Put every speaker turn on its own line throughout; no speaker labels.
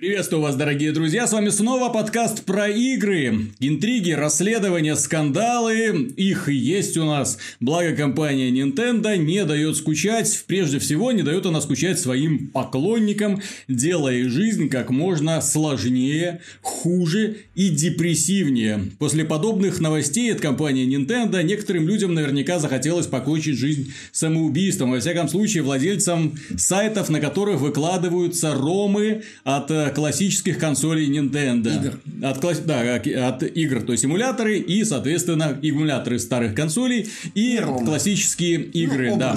Приветствую вас, дорогие друзья, с вами снова подкаст про игры, интриги, расследования, скандалы, их есть у нас. Благо компания Nintendo не дает скучать, прежде всего не дает она скучать своим поклонникам, делая жизнь как можно сложнее, хуже и депрессивнее. После подобных новостей от компании Nintendo некоторым людям наверняка захотелось покончить жизнь самоубийством, во всяком случае владельцам сайтов, на которых выкладываются ромы от э, классических консолей Nintendo.
Игр.
От, класс... да, от игр, то есть эмуляторы и, соответственно, эмуляторы старых консолей и,
И
классические игры.
Ну,
да.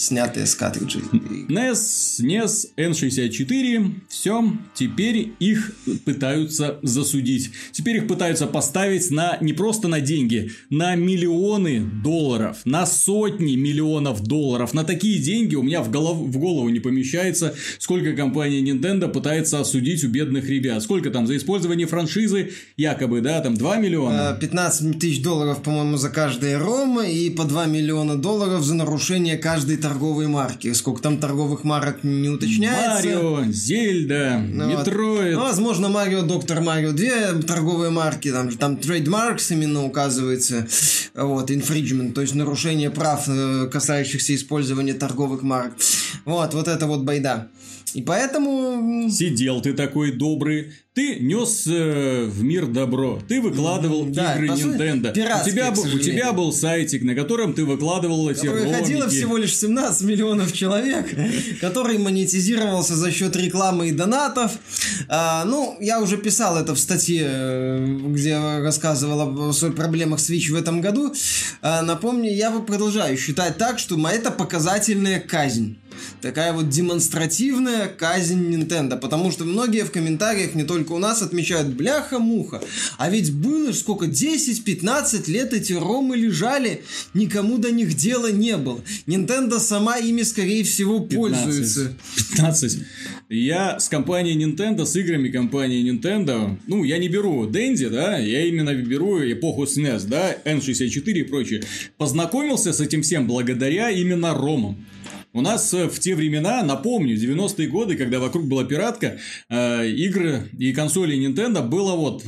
Снятые с картриджей.
NES, SNES, N64, все, теперь их пытаются засудить. Теперь их пытаются поставить на не просто на деньги, на миллионы долларов, на сотни миллионов долларов. На такие деньги у меня в, голов, в голову не помещается, сколько компания Nintendo пытается осудить у бедных ребят. Сколько там за использование франшизы, якобы, да, там 2 миллиона.
Э, 15 тысяч долларов, по-моему, за каждые ромы и по 2 миллиона долларов за нарушение каждой торговой марки. Сколько там торговых марок не уточняется.
Марио, Зельда,
Ну, вот.
Метроид.
Ну, возможно, Марио, Доктор Марио, две торговые марки, там, там trademarks именно указывается, вот, infringement, то есть нарушение прав, э, касающихся использования торговых марок. Вот, вот это вот байда. И поэтому...
Сидел ты такой добрый, ты нес э, в мир добро, ты выкладывал
да,
игры Nintendo. У тебя, был, у тебя был сайтик, на котором ты выкладывал эти
который
ролики.
ходило всего лишь 17 миллионов человек, который монетизировался за счет рекламы и донатов. А, ну, я уже писал это в статье, э, где рассказывал о своих проблемах Switch в этом году. А, напомню, я продолжаю считать так, что это показательная казнь. Такая вот демонстративная казнь Nintendo, потому что многие в комментариях, не только у нас, отмечают, бляха-муха, а ведь было сколько, 10-15 лет эти ромы лежали, никому до них дела не было. Nintendo сама ими, скорее всего,
15.
пользуется.
15. Я с компанией Nintendo, с играми компании Nintendo, ну, я не беру Dendy, да, я именно беру эпоху SNES, да, N64 и прочее. Познакомился с этим всем благодаря именно ромам. У нас э, в те времена, напомню, 90-е годы, когда вокруг была пиратка, э, игры и консоли Nintendo было вот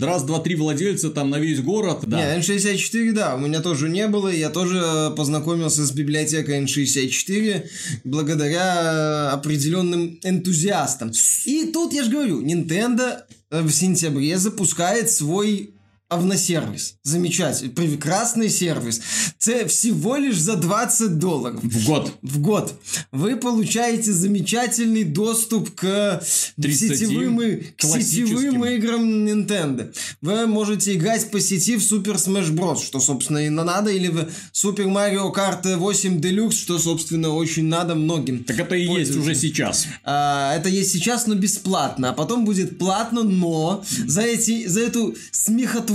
раз, два, три владельца там на весь город. Да.
Не, N64, да, у меня тоже не было, я тоже э, познакомился с библиотекой N64 благодаря определенным энтузиастам. И тут я же говорю, Nintendo в сентябре запускает свой авносервис. Замечательный, прекрасный сервис. Це всего лишь за 20 долларов.
В год.
В год вы получаете замечательный доступ к
30
сетевым, к сетевым играм Nintendo. Вы можете играть по сети в Super Smash Bros, что, собственно, и надо, или в Super Mario Kart 8 Deluxe, что, собственно, очень надо многим.
Так это и есть уже сейчас.
А, это есть сейчас, но бесплатно. А потом будет платно, но за, эти, за эту смехотворную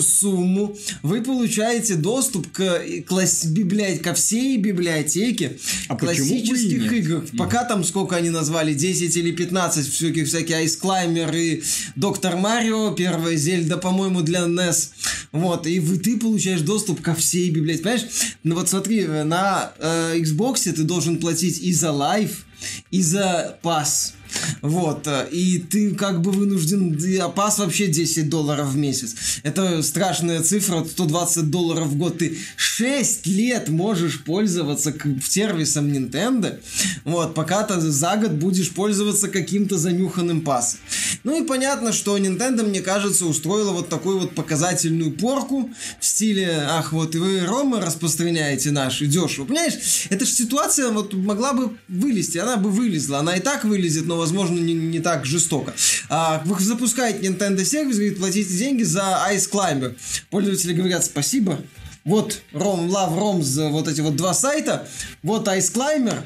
сумму вы получаете доступ к класс, библиотеке, ко всей библиотеке
А
классических
нет?
игр. Пока там сколько они назвали, 10 или 15 всяких, всякие Ice Climber и Доктор Марио, первая Зельда, по-моему, для NES. Вот, и вы, ты получаешь доступ ко всей библиотеке. Понимаешь? Ну вот смотри, на э, Xbox ты должен платить и за Live, и за Pass. Вот, э, и ты как бы вынужден, и, а Pass вообще 10 долларов в месяц. Это страшная цифра, 120 долларов в год. Ты 6 лет можешь пользоваться сервисом Nintendo, вот, пока ты за год будешь пользоваться каким-то занюханным пасом. Ну и понятно, что Nintendo, мне кажется, устроила вот такую вот показательную порку в стиле, ах, вот и вы ромы распространяете наши дешево. Понимаешь, это же ситуация вот могла бы вылезти, она бы вылезла, она и так вылезет, но, возможно, не, не так жестоко. А, вы запускаете Nintendo сервис, говорит, платите деньги за Ice Climber. Пользователи говорят, спасибо, вот Ром, Love Roms, вот эти вот два сайта, вот Ice Climber,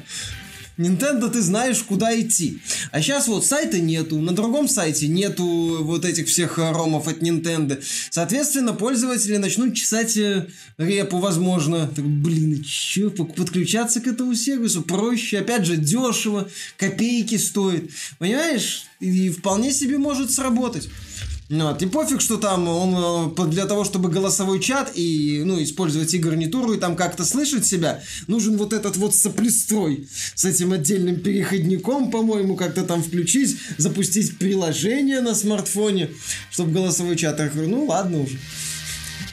Nintendo ты знаешь, куда идти. А сейчас вот сайта нету, на другом сайте нету вот этих всех ромов от Nintendo. Соответственно, пользователи начнут чесать э, репу, возможно. Так, блин, че, подключаться к этому сервису проще, опять же, дешево, копейки стоит. Понимаешь? И вполне себе может сработать. Вот. И пофиг, что там он э, для того, чтобы голосовой чат и, ну, использовать и гарнитуру, и там как-то слышать себя, нужен вот этот вот соплестрой с этим отдельным переходником, по-моему, как-то там включить, запустить приложение на смартфоне, чтобы голосовой чат... Ну, ладно уже.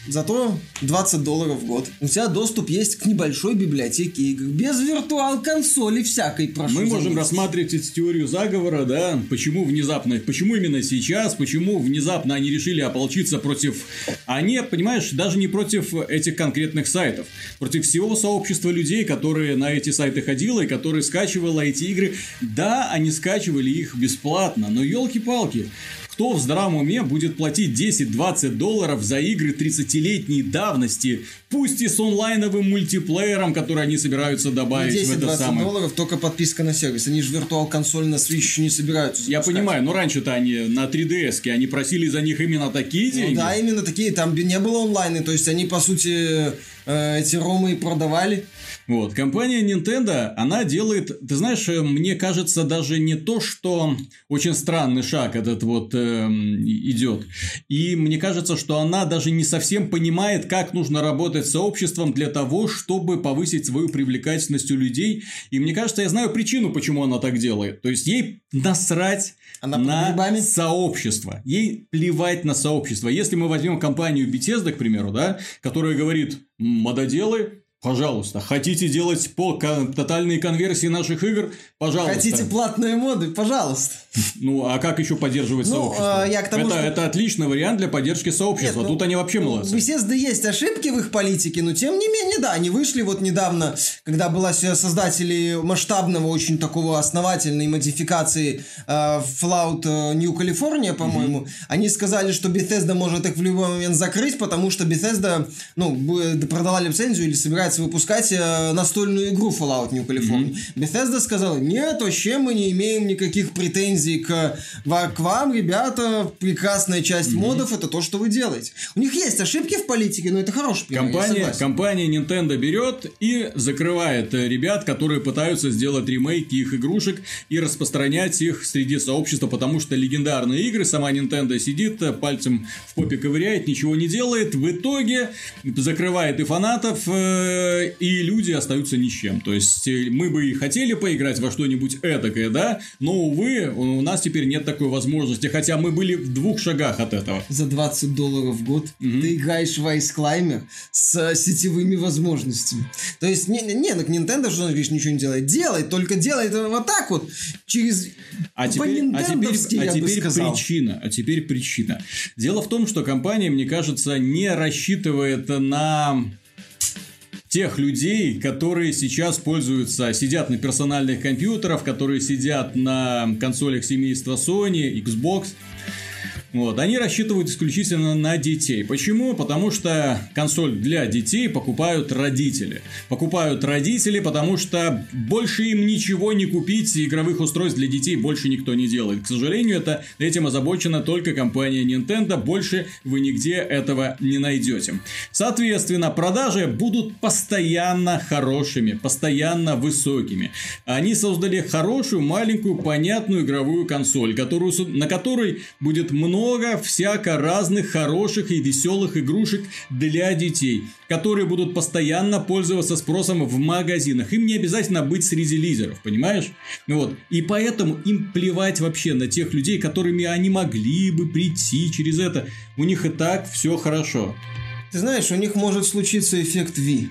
Зато 20 долларов в год. У тебя доступ есть к небольшой библиотеке игр. Без виртуал-консоли всякой, прошу
Мы можем
заметить.
рассматривать эту теорию заговора, да, почему внезапно, почему именно сейчас, почему внезапно они решили ополчиться против... Они, понимаешь, даже не против этих конкретных сайтов, против всего сообщества людей, которые на эти сайты ходило и которые скачивало эти игры. Да, они скачивали их бесплатно, но елки-палки, кто в здравом уме будет платить 10-20 долларов за игры 30-летней давности, пусть и с онлайновым мультиплеером, который они собираются добавить в это
10-20
самое.
долларов только подписка на сервис. Они же виртуал-консоль на Switch еще не собираются
Я
запускать.
понимаю, но раньше-то они на 3DS, они просили за них именно такие
Ну
деньги.
да, именно такие. Там не было онлайна. То есть они, по сути, э, эти ромы и продавали.
Вот, компания Nintendo, она делает, ты знаешь, э, мне кажется, даже не то, что очень странный шаг этот вот эм, идет. И мне кажется, что она даже не совсем понимает, как нужно работать с сообществом для того, чтобы повысить свою привлекательность у людей. И мне кажется, я знаю причину, почему она так делает. То есть ей насрать
Она
на сообщество. Ей плевать на сообщество. Если мы возьмем компанию Bethesda, к примеру, да, которая говорит, мододелы, пожалуйста, хотите делать по кон- тотальные конверсии наших игр, пожалуйста.
Хотите платные моды? Пожалуйста.
Ну, а как еще поддерживать
Ну,
сообщество?
а, я к тому,
это,
что-
это отличный вариант для поддержки сообщества.
Нет, ну,
Тут они вообще
Ну,
молодцы.
У Bethesda есть ошибки в их политике, но тем не менее, да, они вышли вот недавно, когда была создатели масштабного, очень такого основательной модификации э, Fallout э, New California, по-моему, они сказали, что Bethesda может их в любой момент закрыть, потому что Bethesda, ну, продала лицензию или собирается выпускать э, настольную игру Fallout New California. Bethesda сказала, нет, вообще мы не имеем никаких претензий к, к вам, ребята, прекрасная часть модов это то, что вы делаете. У них есть ошибки в политике, но это хороший пример,
Компания, компания Nintendo берет и закрывает э, ребят, которые пытаются сделать ремейки их игрушек и распространять их среди сообщества, потому что легендарные игры, сама Nintendo сидит, э, пальцем в попе ковыряет, ничего не делает, в итоге закрывает и фанатов, э, и люди остаются ни с чем. То есть, э, мы бы и хотели поиграть во что-нибудь этакое, да, но, увы, у нас теперь нет такой возможности, хотя мы были в двух шагах от этого.
За 20 долларов в год ты играешь в Ice Climber с э, сетевыми возможностями. То есть, не, не, не, ну, Nintendo, что он говоришь, ничего не делает. Делает, только делает это вот так вот, через...
А теперь, а теперь, а теперь причина. А теперь причина. Дело в том, что компания, мне кажется, не рассчитывает на тех людей, которые сейчас пользуются, сидят на персональных компьютерах, которые сидят на консолях семейства Sony, Xbox. Вот, они рассчитывают исключительно на детей. Почему? Потому что консоль для детей покупают родители. Покупают родители, потому что больше им ничего не купить, игровых устройств для детей больше никто не делает. К сожалению, это, этим озабочена только компания Nintendo, больше вы нигде этого не найдете. Соответственно, продажи будут постоянно хорошими, постоянно высокими. Они создали хорошую, маленькую, понятную игровую консоль, которую, на которой будет много всяко разных хороших и веселых игрушек для детей, которые будут постоянно пользоваться спросом в магазинах. Им не обязательно быть среди лидеров, понимаешь? Вот. И поэтому им плевать вообще на тех людей, которыми они могли бы прийти через это. У них и так все хорошо.
Ты знаешь, у них может случиться эффект Ви.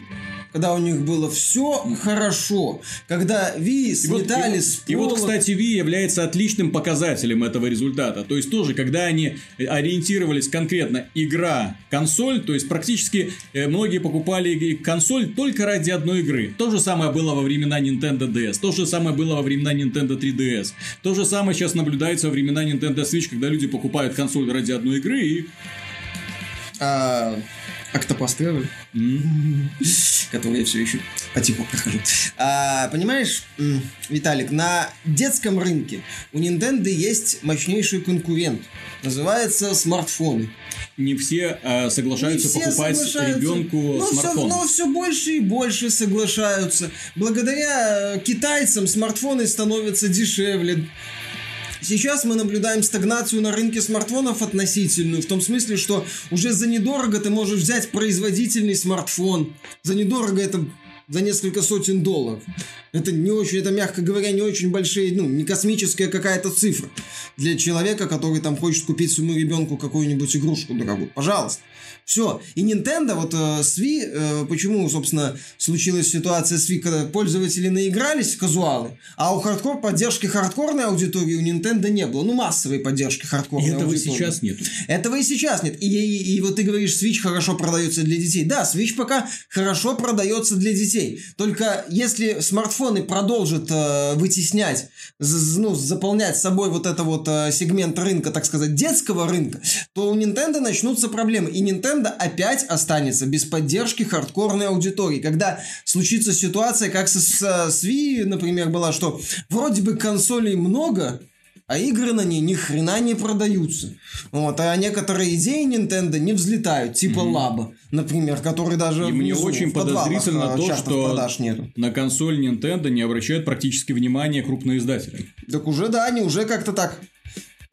Когда у них было все хорошо. Когда Ви сметали
и вот-
с
и вот,
пола-
кстати, Ви является отличным показателем этого результата. То есть тоже, когда они ориентировались конкретно игра-консоль, то есть практически э, многие покупали консоль только ради одной игры. То же самое было во времена Nintendo DS, то же самое было во времена Nintendo 3DS. То же самое сейчас наблюдается во времена Nintendo Switch, когда люди покупают консоль ради одной игры и...
А,
М,
который я все еще по типу прохожу. А, понимаешь, Виталик, на детском рынке у Nintendo есть мощнейший конкурент. Называется смартфоны.
не все э, соглашаются
Не все
покупать
соглашаются.
ребенку
но
смартфон.
Все, но все больше и больше соглашаются. Благодаря э, китайцам смартфоны становятся дешевле. Сейчас мы наблюдаем стагнацию на рынке смартфонов относительную, в том смысле, что уже за недорого ты можешь взять производительный смартфон. За недорого это за несколько сотен долларов. Это не очень, это, мягко говоря, не очень большие, ну, не космическая какая-то цифра для человека, который там хочет купить своему ребенку какую-нибудь игрушку дорогую. Пожалуйста. Все. И Nintendo, вот э, с Wii, э, почему, собственно, случилась ситуация с Wii, когда пользователи наигрались в казуалы, а у хардкор поддержки хардкорной аудитории у Nintendo не было. Ну, массовой поддержки хардкорной
И этого
аудитории.
сейчас нет.
Этого и сейчас нет. И, и, и вот ты говоришь, Switch хорошо продается для детей. Да, Switch пока хорошо продается для детей. Только если смартфоны продолжат э, вытеснять, з- ну, заполнять собой вот это вот э, сегмент рынка, так сказать, детского рынка, то у Nintendo начнутся проблемы. И Nintendo опять останется без поддержки хардкорной аудитории. Когда случится ситуация, как со, с, с Wii, например, была, что вроде бы консолей много, а игры на ней ни хрена не продаются. Вот, а некоторые идеи Nintendo не взлетают, типа Лаба, например, который даже
И мне
внизу,
очень
в подвалах,
подозрительно
а,
то, что
продаж нету.
на консоль Nintendo не обращают практически внимания крупные издатели.
Так уже, да, они уже как-то так.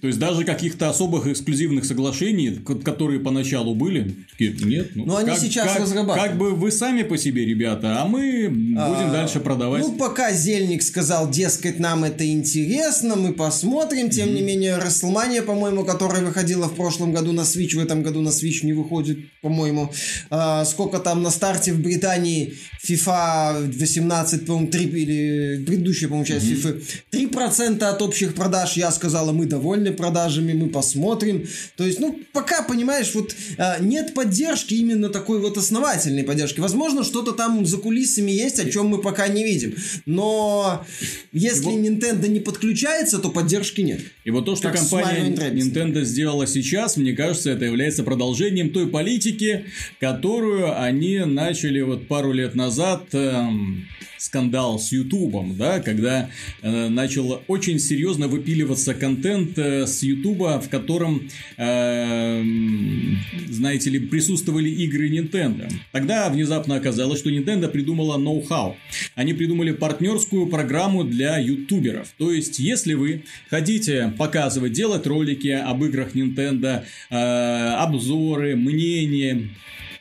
То есть даже каких-то особых эксклюзивных соглашений, которые поначалу были, такие, нет. Ну,
Но они сейчас
как,
разрабатывают.
Как бы вы сами по себе, ребята, а мы будем
А,
дальше продавать.
Ну, пока Зельник сказал, дескать, нам это интересно, мы посмотрим. Тем не менее, Расселмания, по-моему, которая выходила в прошлом году на Switch, в этом году на Switch не выходит, по-моему. А, сколько там на старте в Британии FIFA 18, по-моему, 3 или предыдущая, по-моему, часть FIFA. 3% от общих продаж, я сказала, мы довольны продажами, мы посмотрим. То есть, ну, пока, понимаешь, вот а, нет поддержки, именно такой вот основательной поддержки. Возможно, что-то там за кулисами есть, о чем мы пока не видим. Но если
вот-
Nintendo не подключается, то поддержки нет.
И вот то, что
Как
компания. Nintendo сделала сейчас, мне кажется, это является продолжением той политики, которую они начали вот пару лет назад эм, скандал с Ютубом, да, когда э, начал очень серьезно выпиливаться контент э, с Ютуба, в котором, эм, знаете ли, присутствовали игры Nintendo. Тогда внезапно оказалось, что Nintendo придумала ноу-хау. Они придумали партнерскую программу для ютуберов. То есть, если вы хотите показывать, делать ролики об играх Nintendo, э, обзоры, мнения,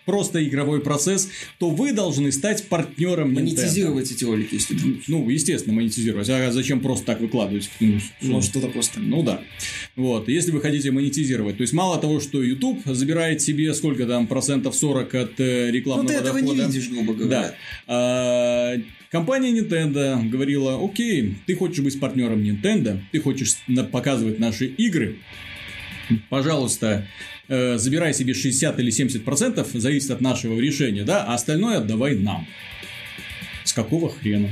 просто игровой процесс, то вы должны стать партнером Nintendo.
Монетизировать эти ролики, если.
Ну, естественно, монетизировать. А зачем просто так выкладывать? Ну,
Может, что-то просто.
ну да. Вот, если вы хотите монетизировать. То есть, мало того, что YouTube забирает себе сколько там процентов 40 от э,
Ну,
рекламного
ты этого
дохода.
не видишь, грубо говоря.
Да. А, компания Nintendo говорила, окей, ты хочешь быть партнером Nintendo, ты хочешь показывать наши игры, пожалуйста, э, забирай себе 60 или 70 процентов, зависит от нашего решения, да, а остальное отдавай нам. С какого хрена?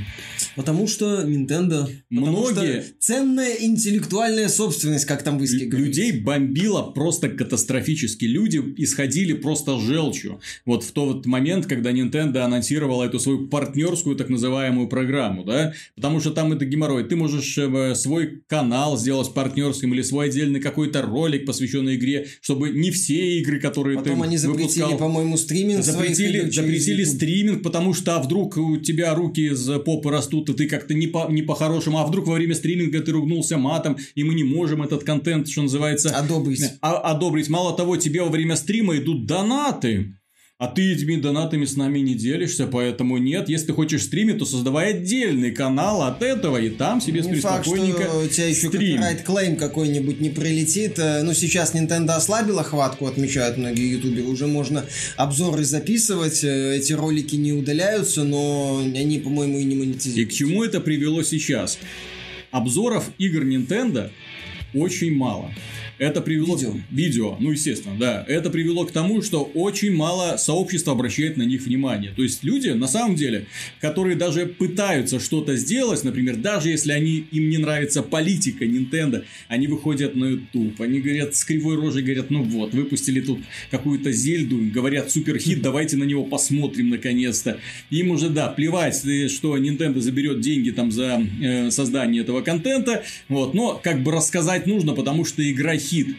Потому что Nintendo...
Многие-
что ценная интеллектуальная собственность, как там в Иске говорится.
Людей бомбило просто катастрофически. Люди исходили просто желчью. Вот в тот момент, когда Nintendo анонсировала эту свою партнерскую так называемую программу, да, потому что там это геморрой. Ты можешь э, свой канал сделать партнерским или свой отдельный какой-то ролик, посвященный игре, чтобы не все игры, которые
Потом
ты
они запретили,
выпускал,
по-моему, стриминг
Запретили, запретили стриминг, потому что а вдруг у тебя руки из попы растут, и ты как-то не, по, не по-хорошему, а вдруг во время стриминга ты ругнулся матом, и мы не можем этот контент, что называется,
Одобрить.
а- одобрить. Мало того, тебе во время стрима идут донаты. А ты этими донатами с нами не делишься, поэтому нет. Если ты хочешь стримить, то создавай отдельный канал от этого, и там себе
Не факт,
спокойненько
что у тебя еще копирайт клейм какой-нибудь не прилетит. Э, Ну, сейчас Nintendo ослабила хватку, отмечают многие ютуберы. Уже можно обзоры записывать, э, эти ролики не удаляются, но они, по-моему, и не
И
монетизируют.
к чему это привело сейчас? Обзоров игр Nintendo очень мало. Это привело...
Видео.
Видео, ну, естественно, да. Это привело к тому, что очень мало сообщества обращает на них внимание. То есть, люди, на самом деле, которые даже пытаются что-то сделать, например, даже если они, им не нравится политика Nintendo, они выходят на YouTube, они говорят с кривой рожей, говорят, ну вот, выпустили тут какую-то Зельду, говорят, суперхит, давайте на него посмотрим наконец-то. Им уже, да, плевать, э, что Nintendo заберет деньги там за э, создание этого контента, вот, но как бы рассказать нужно, потому что игра хит.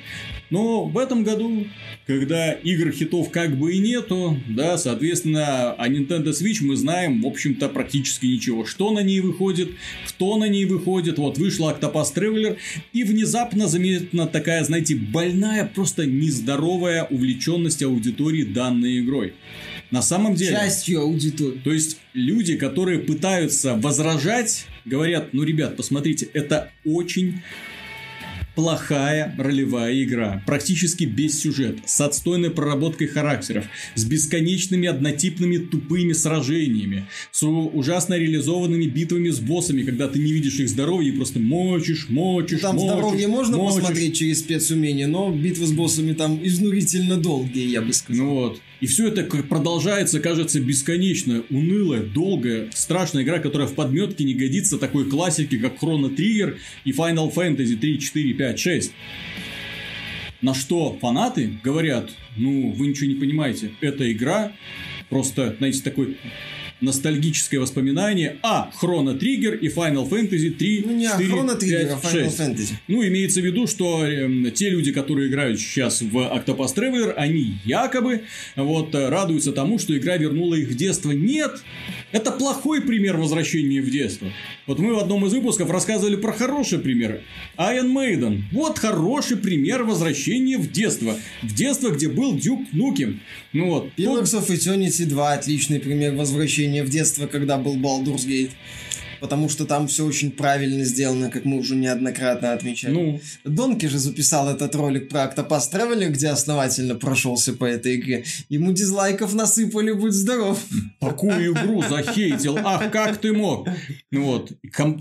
Но в этом году, когда игр хитов как бы и нету, да, соответственно, о Nintendo Switch мы знаем, в общем-то, практически ничего. Что на ней выходит, кто на ней выходит. Вот вышла Octopus Traveler, и внезапно заметна такая, знаете, больная, просто нездоровая увлеченность аудитории данной игрой. На самом деле...
Частью аудитории.
То есть, люди, которые пытаются возражать, говорят, ну, ребят, посмотрите, это очень плохая ролевая игра, практически без сюжета, с отстойной проработкой характеров, с бесконечными однотипными тупыми сражениями, с ужасно реализованными битвами с боссами, когда ты не видишь их здоровья и просто мочишь, мочишь,
Там
мочишь,
здоровье можно
мочишь.
посмотреть через спецумения, но битвы с боссами там изнурительно долгие, я бы сказал.
Ну вот. И все это продолжается, кажется, бесконечно, унылая, долгая, страшная игра, которая в подметке не годится такой классике, как Chrono Trigger и Final Fantasy 3, 4, 5, 6. На что фанаты говорят, ну, вы ничего не понимаете, эта игра просто, знаете, такой ностальгическое воспоминание о Chrono Trigger и Final Fantasy 3,
Ну не
4,
Chrono Trigger,
5,
а Final
6.
Fantasy.
Ну, имеется в виду, что эм, те люди, которые играют сейчас в Octopus Traveler, они якобы вот э, радуются тому, что игра вернула их в детство. Нет! Это плохой пример возвращения в детство. Вот мы в одном из выпусков рассказывали про хорошие примеры. Iron Maiden. Вот хороший пример возвращения в детство. В детство, где был Дюк Нукем. Ну вот.
Pillars of Eternity 2 отличный пример возвращения в детство, когда был Baldur's Gate. Потому что там все очень правильно сделано, как мы уже неоднократно отмечали.
Ну,
Донки же записал этот ролик про Octopus Traveler, где основательно прошелся по этой игре. Ему дизлайков насыпали, будь здоров.
такую игру захейтил. Ах, как ты мог? Ну Вот.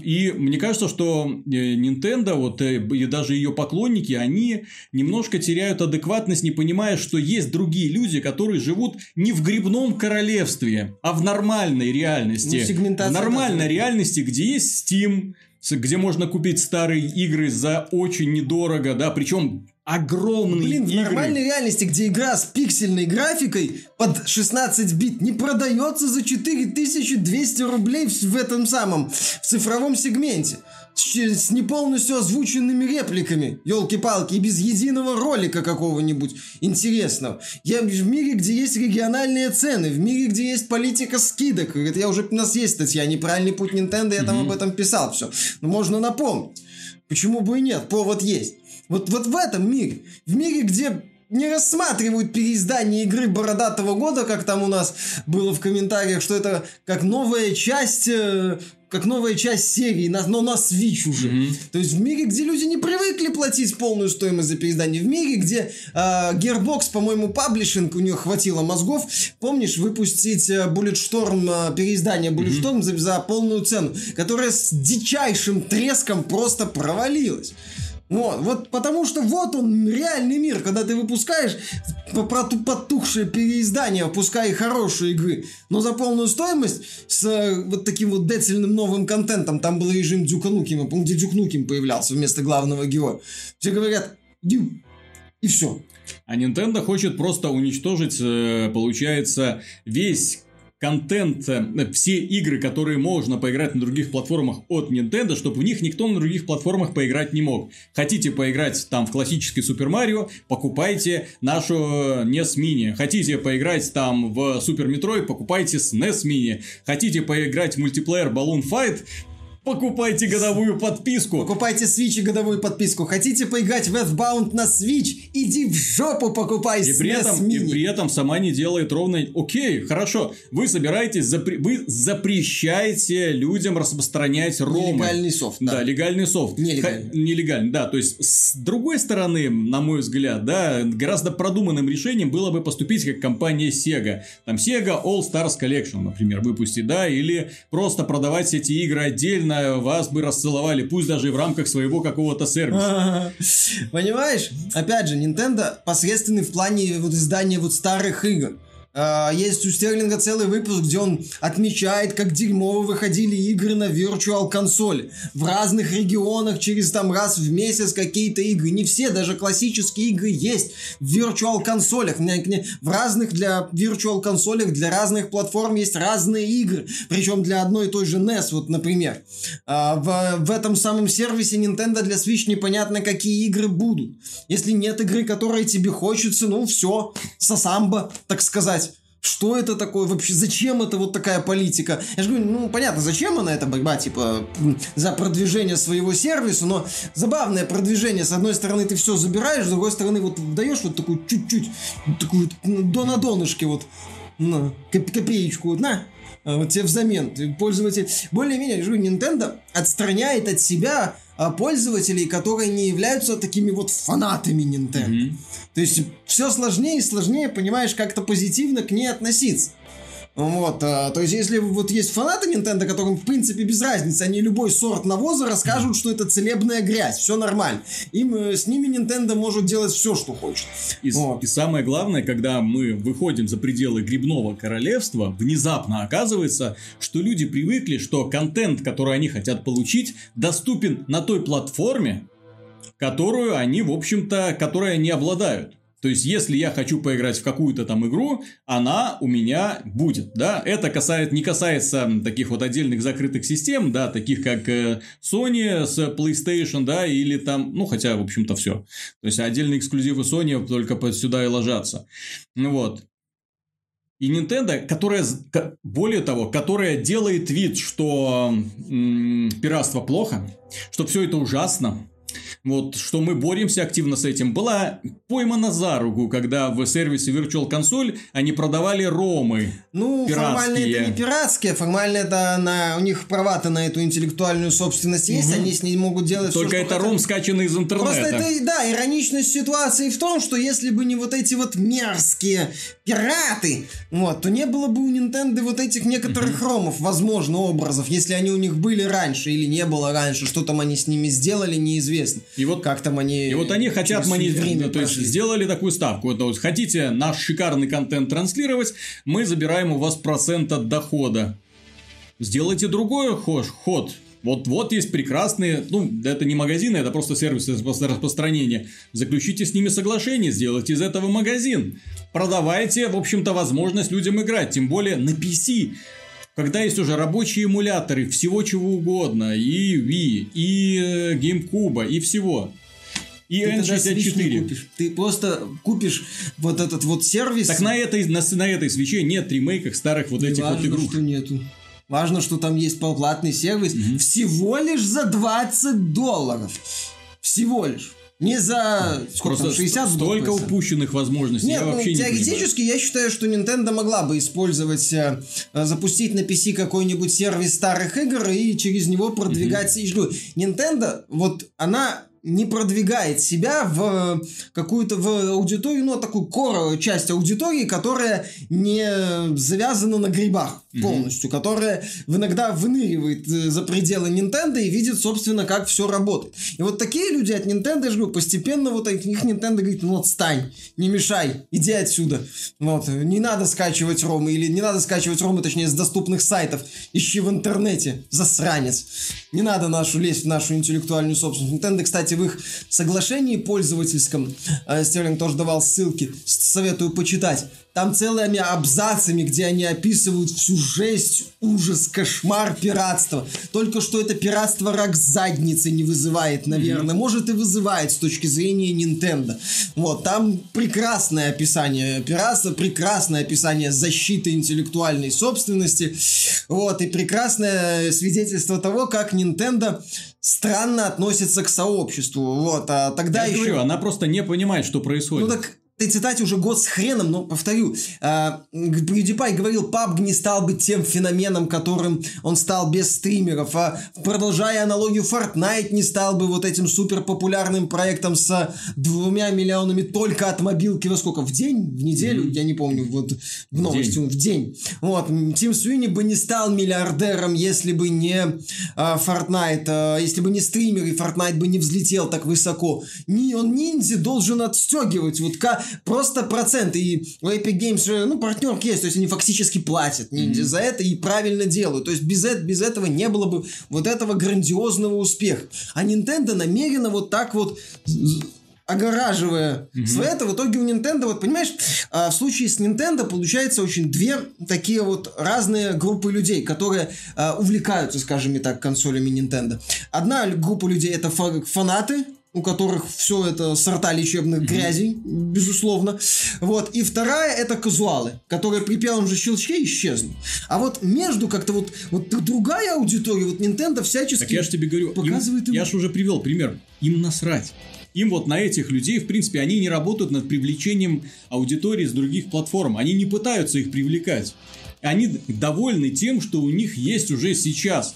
И мне кажется, что э, Nintendo, вот э, и даже ее поклонники, они немножко теряют адекватность, не понимая, что есть другие люди, которые живут не в грибном королевстве, а в нормальной реальности.
Ну, сегментация
в нормальной реальности, где есть Steam, где можно купить старые игры за очень недорого, да, причем огромные
Блин, в
игры.
нормальной реальности, где игра с пиксельной графикой под 16 бит не продается за 4200 рублей в, в этом самом, в цифровом сегменте. С, ч- с не полностью озвученными репликами, елки-палки, и без единого ролика какого-нибудь интересного. Я в мире, где есть региональные цены, в мире, где есть политика скидок. Это я уже, у нас есть статья «Неправильный путь Nintendo», я там об этом писал все. Но можно напомнить. Почему бы и нет? Повод есть. Вот, вот в этом мире, в мире, где не рассматривают переиздание игры Бородатого года, как там у нас было в комментариях, что это как новая часть, э, как новая часть серии, на- но на Switch уже. То есть в мире, где люди не привыкли платить полную стоимость за переиздание, в мире, где э, Gearbox, по-моему, паблишинг, у нее хватило мозгов, помнишь, выпустить э, Bulletstorm, э, переиздание Bulletstorm за, за полную цену, которая с дичайшим треском просто провалилась. Вот, вот потому что вот он реальный мир, когда ты выпускаешь проту- потухшее переиздание, пускай и хорошие игры, но за полную стоимость с э, вот таким вот децельным новым контентом. Там был режим Дюка Нукима, помню, где Дюк Нуким появлялся вместо главного героя. Все говорят, Дюк, и все.
А Nintendo хочет просто уничтожить, э, получается, весь контент, э, все игры, которые можно поиграть на других платформах от Nintendo, чтобы в них никто на других платформах поиграть не мог. Хотите поиграть там в классический Супер Марио, покупайте нашу э, NES Mini. Хотите поиграть там в Супер Metroid, покупайте SNES Mini. Хотите поиграть в мультиплеер Balloon Fight, покупайте годовую подписку.
Покупайте Switch и годовую подписку. Хотите поиграть в Earthbound на Switch? Иди в жопу покупай
И при, этом, и
Mini.
при этом сама не делает ровно... Окей, хорошо. Вы собираетесь... запре- Вы запрещаете людям распространять ромы.
Нелегальный софт,
Да,
да.
легальный софт.
Нелегальный.
Ха- нелегальный, да. То есть, с другой стороны, на мой взгляд, да, гораздо продуманным решением было бы поступить как компания Sega. Там Sega All Stars Collection, например, выпустить, да, или просто продавать эти игры отдельно, вас бы расцеловали, пусть даже и в рамках своего какого-то сервиса.
Понимаешь? Опять же, Nintendo посредственный в плане вот издания вот старых игр. А, есть у Стерлинга целый выпуск, где он отмечает, как дерьмово выходили игры на Virtual консоли. В разных регионах через там раз в месяц какие-то игры. Не все, даже классические игры есть в Virtual консолях. В разных для Virtual консолях, для разных платформ есть разные игры. Причем для одной и той же NES, вот, например. А, в, в этом самом сервисе Nintendo для Switch непонятно, какие игры будут. Если нет игры, которая тебе хочется, ну все, сосамба, так сказать. Что это такое вообще? Зачем это вот такая политика? Я же говорю, ну понятно, зачем она эта борьба, типа, за продвижение своего сервиса, но забавное продвижение. С одной стороны, ты все забираешь, с другой стороны, вот даешь вот такую чуть-чуть, такую до на донышке вот, на копеечку, вот, на, вот тебе взамен. Пользователь, более-менее, Nintendo отстраняет от себя а, пользователей, которые не являются такими вот фанатами Nintendo. Mm-hmm. То есть все сложнее и сложнее, понимаешь, как-то позитивно к ней относиться. Вот, а, то есть, если вот есть фанаты Nintendo, которым в принципе без разницы, они любой сорт навоза расскажут, что это целебная грязь, все нормально. Им, э, с ними Nintendo может делать все, что хочет.
И, вот. и самое главное, когда мы выходим за пределы грибного королевства, внезапно оказывается, что люди привыкли, что контент, который они хотят получить, доступен на той платформе, которую они, в общем-то, которой они обладают. То есть, если я хочу поиграть в какую-то там игру, она у меня будет, да. Это касает, не касается таких вот отдельных закрытых систем, да, таких как э, Sony с PlayStation, да, или там, ну, хотя, в общем-то, все. То есть, отдельные эксклюзивы Sony только сюда и ложатся. Вот. И Nintendo, которая, более того, которая делает вид, что м- пиратство плохо, что все это ужасно, вот, что мы боремся активно с этим, была поймана за руку, когда в сервисе Virtual Console они продавали ромы
Ну, пиратские. формально это не пиратские, формально это на, у них права-то на эту интеллектуальную собственность есть, угу. они с ней могут делать
Только
все,
это ром скачанный из интернета.
Просто это, да, ироничность ситуации в том, что если бы не вот эти вот мерзкие пираты, вот, то не было бы у Nintendo вот этих некоторых угу. ромов, возможно, образов, если они у них были раньше или не было раньше, что там они с ними сделали, неизвестно.
И вот как там они... И вот они хотят монетизировать, то есть сделали такую ставку. Вот, вот, хотите наш шикарный контент транслировать, мы забираем у вас процент от дохода. Сделайте другой ход, ход. Вот, вот есть прекрасные, ну, это не магазины, это просто сервисы распространения. Заключите с ними соглашение, сделайте из этого магазин. Продавайте, в общем-то, возможность людям играть, тем более на PC когда есть уже рабочие эмуляторы всего чего угодно, и Wii, и э, GameCube, и всего.
И ты N64. Купишь. Ты просто купишь вот этот вот сервис.
Так на этой, на, на этой свече нет ремейков старых вот
Не
этих
важно,
вот игр.
что нету. Важно, что там есть платный сервис. Угу. Всего лишь за 20 долларов. Всего лишь. Не за
сколько Просто там, 60 столько год, упущенных возможностей.
Нет,
я
ну,
вообще
теоретически
не
я считаю, что Nintendo могла бы использовать, э, запустить на PC какой-нибудь сервис старых игр и через него продвигать. Mm-hmm. Nintendo, вот она не продвигает себя в какую-то в аудиторию, ну, такую кору часть аудитории, которая не завязана на грибах полностью, mm-hmm. которая иногда выныривает э, за пределы Nintendo и видит, собственно, как все работает. И вот такие люди от Nintendo, я же говорю, постепенно вот от них Nintendo говорит, ну, отстань, не мешай, иди отсюда. Вот, не надо скачивать ромы, или не надо скачивать ромы, точнее, с доступных сайтов, ищи в интернете, засранец. Не надо нашу лезть в нашу интеллектуальную собственность. Nintendo, кстати, в их соглашении пользовательском, э, Стерлинг тоже давал ссылки, советую почитать, там целыми абзацами, где они описывают всю жесть, ужас, кошмар пиратства. Только что это пиратство рак задницы не вызывает, наверное. Mm-hmm. Может и вызывает с точки зрения Nintendo. Вот, там прекрасное описание пиратства, прекрасное описание защиты интеллектуальной собственности. Вот, и прекрасное свидетельство того, как Nintendo странно относится к сообществу. Вот, а тогда
Я
еще...
говорю, она просто не понимает, что происходит.
Ну так этой цитате уже год с хреном, но повторю, э, PewDiePie говорил, PUBG не стал бы тем феноменом, которым он стал без стримеров, а продолжая аналогию, Fortnite не стал бы вот этим супер популярным проектом с двумя миллионами только от мобилки во сколько? В день? В неделю? Mm-hmm. Я не помню, вот в новости, в день. Вот, Тим Суини бы не стал миллиардером, если бы не э, Fortnite, э, если бы не стример, и Fortnite бы не взлетел так высоко. Не, он ниндзя должен отстегивать, вот как просто процент. И у Epic Games, ну, партнер есть, то есть они фактически платят Ninja mm-hmm. за это и правильно делают. То есть без, без этого не было бы вот этого грандиозного успеха. А Nintendo намеренно вот так вот огораживая mm-hmm. свое это, в итоге у Nintendo, вот понимаешь, а, в случае с Nintendo получается очень две такие вот разные группы людей, которые а, увлекаются, скажем так, консолями Nintendo. Одна группа людей это фанаты, у которых все это сорта лечебных грязей, mm-hmm. безусловно. Вот. И вторая это казуалы, которые при первом же щелчке исчезнут. А вот между как-то вот, вот другая аудитория, вот Nintendo всячески
Так я же тебе говорю, показывает им, им... я же уже привел пример. Им насрать. Им вот на этих людей, в принципе, они не работают над привлечением аудитории с других платформ. Они не пытаются их привлекать. Они довольны тем, что у них есть уже сейчас.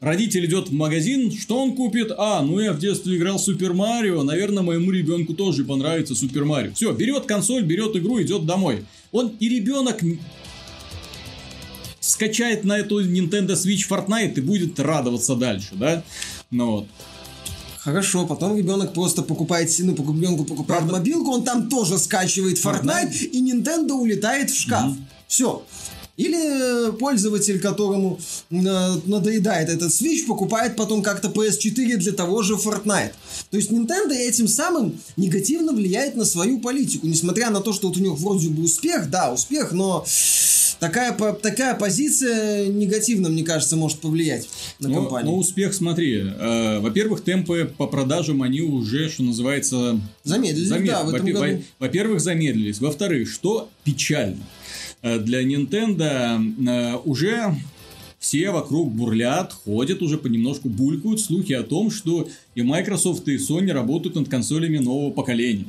Родитель идет в магазин, что он купит? А, ну я в детстве играл в Супер Марио, наверное, моему ребенку тоже понравится Супер Марио. Все, берет консоль, берет игру, идет домой. Он и ребенок скачает на эту Nintendo Switch Fortnite и будет радоваться дальше, да? Ну вот.
Хорошо, потом ребенок просто покупает, ну, ребенку покупает Правда? мобилку, он там тоже скачивает Fortnite, Fortnite? и Nintendo улетает в шкаф. Mm-hmm. Все. Или пользователь, которому надоедает этот Switch, покупает потом как-то PS4 для того же Fortnite. То есть Nintendo этим самым негативно влияет на свою политику. Несмотря на то, что вот у них вроде бы успех, да, успех, но такая, такая позиция негативно, мне кажется, может повлиять на но, компанию.
Но успех, смотри, э, во-первых, темпы по продажам, они уже, что называется...
Замедлились, замед... да, в этом
во- году. Во-первых, замедлились. Во-вторых, что печально, э, для Nintendo э, уже все вокруг бурлят, ходят уже понемножку, булькают слухи о том, что и Microsoft, и Sony работают над консолями нового поколения.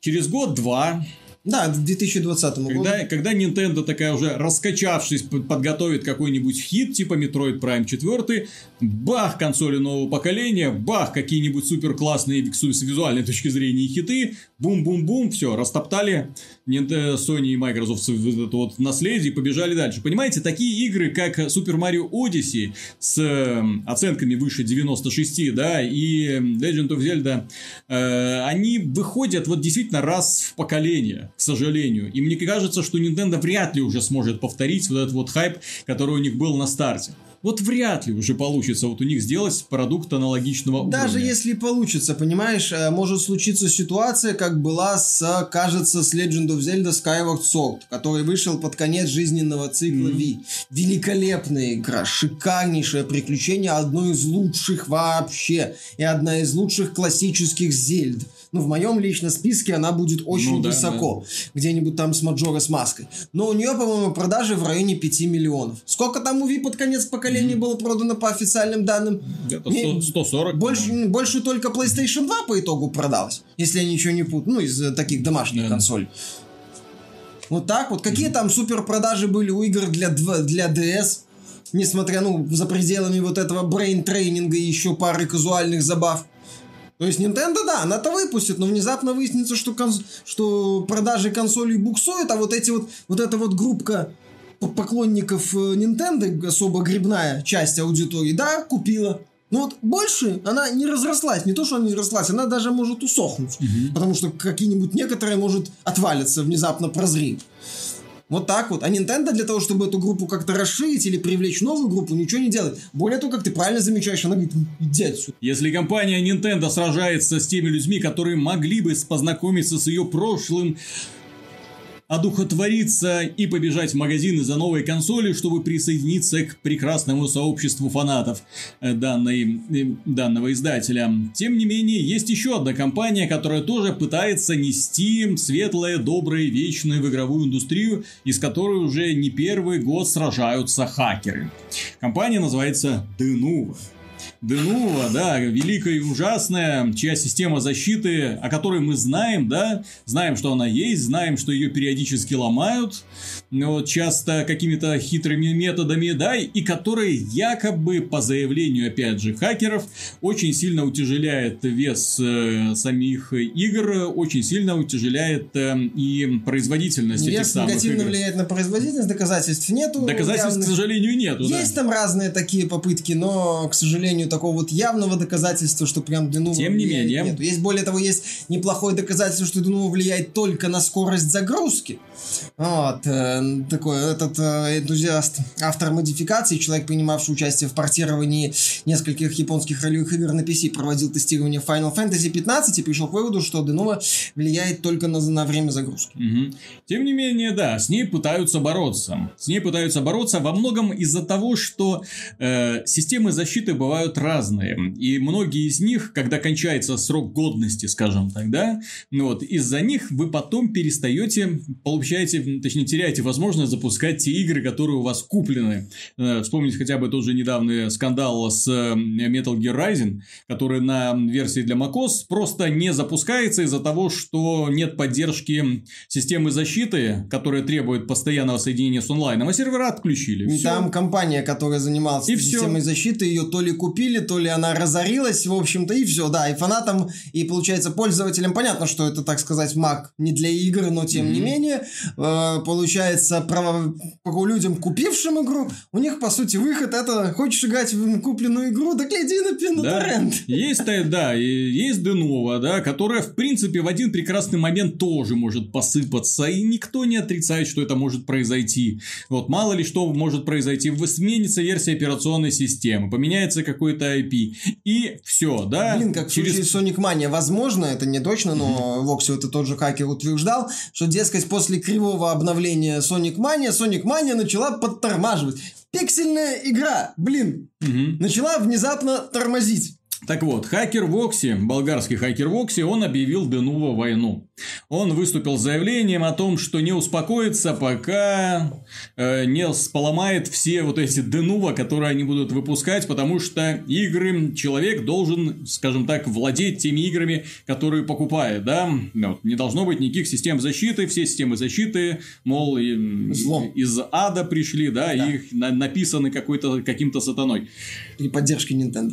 Через год-два
да, в 2020 году.
Когда, когда Nintendo такая уже раскачавшись подготовит какой-нибудь хит типа Metroid Prime 4, бах, консоли нового поколения, бах, какие-нибудь супер классные с визуальной точки зрения хиты, бум-бум-бум, все, растоптали Sony и Microsoft это вот наследие и побежали дальше. Понимаете, такие игры, как Super Mario Odyssey с э, оценками выше 96, да, и Legend of Zelda, э, они выходят вот действительно раз в поколение к сожалению. И мне кажется, что Nintendo вряд ли уже сможет повторить вот этот вот хайп, который у них был на старте. Вот вряд ли уже получится вот у них сделать продукт аналогичного
Даже
уровня.
если получится, понимаешь, э, может случиться ситуация, как была с, кажется, с Legend of Zelda Skyward Sword, который вышел под конец жизненного цикла mm-hmm. V. Великолепная игра, шикарнейшее приключение, одно из лучших вообще, и одна из лучших классических Зельд ну, в моем личном списке она будет очень ну, да, высоко. Да. Где-нибудь там с Маджора с маской. Но у нее, по-моему, продажи в районе 5 миллионов. Сколько там у Ви под конец поколения mm-hmm. было продано по официальным данным?
Где-то 100, 140.
Больше, больше только PlayStation 2 по итогу продалось. Если я ничего не путаю. Ну, из таких домашних yeah. консолей. Вот так вот. Какие mm-hmm. там супер продажи были у игр для, для DS? Несмотря, ну, за пределами вот этого брейн-тренинга и еще пары казуальных забав. То есть Nintendo, да, она-то выпустит, но внезапно выяснится, что, конс... что продажи консолей буксуют, а вот эти вот, вот эта вот группка поклонников э, Nintendo, особо грибная часть аудитории, да, купила. Но вот больше она не разрослась. Не то, что она не разрослась, она даже может усохнуть. Угу. Потому что какие-нибудь некоторые может отвалиться, внезапно прозреть. Вот так вот. А Nintendo для того, чтобы эту группу как-то расширить или привлечь новую группу, ничего не делает. Более того, как ты правильно замечаешь, она говорит, иди отсюда.
Если компания Nintendo сражается с теми людьми, которые могли бы познакомиться с ее прошлым, одухотвориться и побежать в магазины за новой консоли, чтобы присоединиться к прекрасному сообществу фанатов э, данной, э, данного издателя. Тем не менее, есть еще одна компания, которая тоже пытается нести светлое, доброе, вечное в игровую индустрию, из которой уже не первый год сражаются хакеры. Компания называется Denuvo. Денува, да, великая и ужасная, чья система защиты, о которой мы знаем, да, знаем, что она есть, знаем, что ее периодически ломают, но часто какими-то хитрыми методами, да, и которая якобы, по заявлению, опять же, хакеров, очень сильно утяжеляет вес э, самих игр, очень сильно утяжеляет э, и производительность
вес этих самых негативно игр. влияет на производительность, доказательств нету.
Доказательств, явных. к сожалению, нету.
Есть да. там разные такие попытки, но, к сожалению, сожалению, такого вот явного доказательства, что прям Денува
Тем не менее.
нету. Есть, более того, есть неплохое доказательство, что Денува влияет только на скорость загрузки. Вот, э, такой этот э, энтузиаст, автор модификации, человек, принимавший участие в портировании нескольких японских ролевых игр на PC, проводил тестирование Final Fantasy 15 и пришел к выводу, что Денува влияет только на, на время загрузки.
Мгм. Тем не менее, да, с ней пытаются бороться. С ней пытаются бороться во многом из-за того, что э, системы защиты бывают разные. И многие из них, когда кончается срок годности, скажем так, да, ну вот, из-за них вы потом перестаете, получаете, точнее, теряете возможность запускать те игры, которые у вас куплены. Э, вспомнить хотя бы тот же недавний скандал с Metal Gear Rising, который на версии для macOS просто не запускается из-за того, что нет поддержки системы защиты, которая требует постоянного соединения с онлайном, а сервера отключили.
И
Всё.
Там компания, которая занималась
И
системой защиты, ее то ли купили, то ли она разорилась, в общем-то, и все, да, и фанатам, и, получается, пользователям понятно, что это, так сказать, Mac не для игр, но тем не
Мгм.
менее, э, получается, право, людям, купившим игру, у них, по сути, выход это, хочешь играть в купленную игру, так иди на, на
Да,
торрент.
есть, да, и есть Денова, да, которая, в принципе, в один прекрасный момент тоже может посыпаться, и никто не отрицает, что это может произойти. Вот, мало ли что может произойти, сменится версия операционной системы, поменяется какой-то IP, и все, да.
Блин, как в случае Sonic Mania, возможно, это не точно, но Вокси это тот же хакер утверждал, что, дескать, после кривого обновления Sonic Mania, Sonic Mania начала подтормаживать. Пиксельная игра, блин,
Мгм.
начала внезапно тормозить.
Так вот, хакер Вокси, болгарский хакер Вокси, он объявил Денува войну. Он выступил с заявлением о том, что не успокоится, пока э, не с- поломает все вот эти Денува, которые они будут выпускать, потому что игры человек должен, скажем так, владеть теми играми, которые покупает, да? Ну, вот, не должно быть никаких систем защиты, все системы защиты, мол, и-
Зло.
из ада пришли, да,
Да.
и их на- написаны какой-то, каким-то сатаной.
При поддержке Nintendo.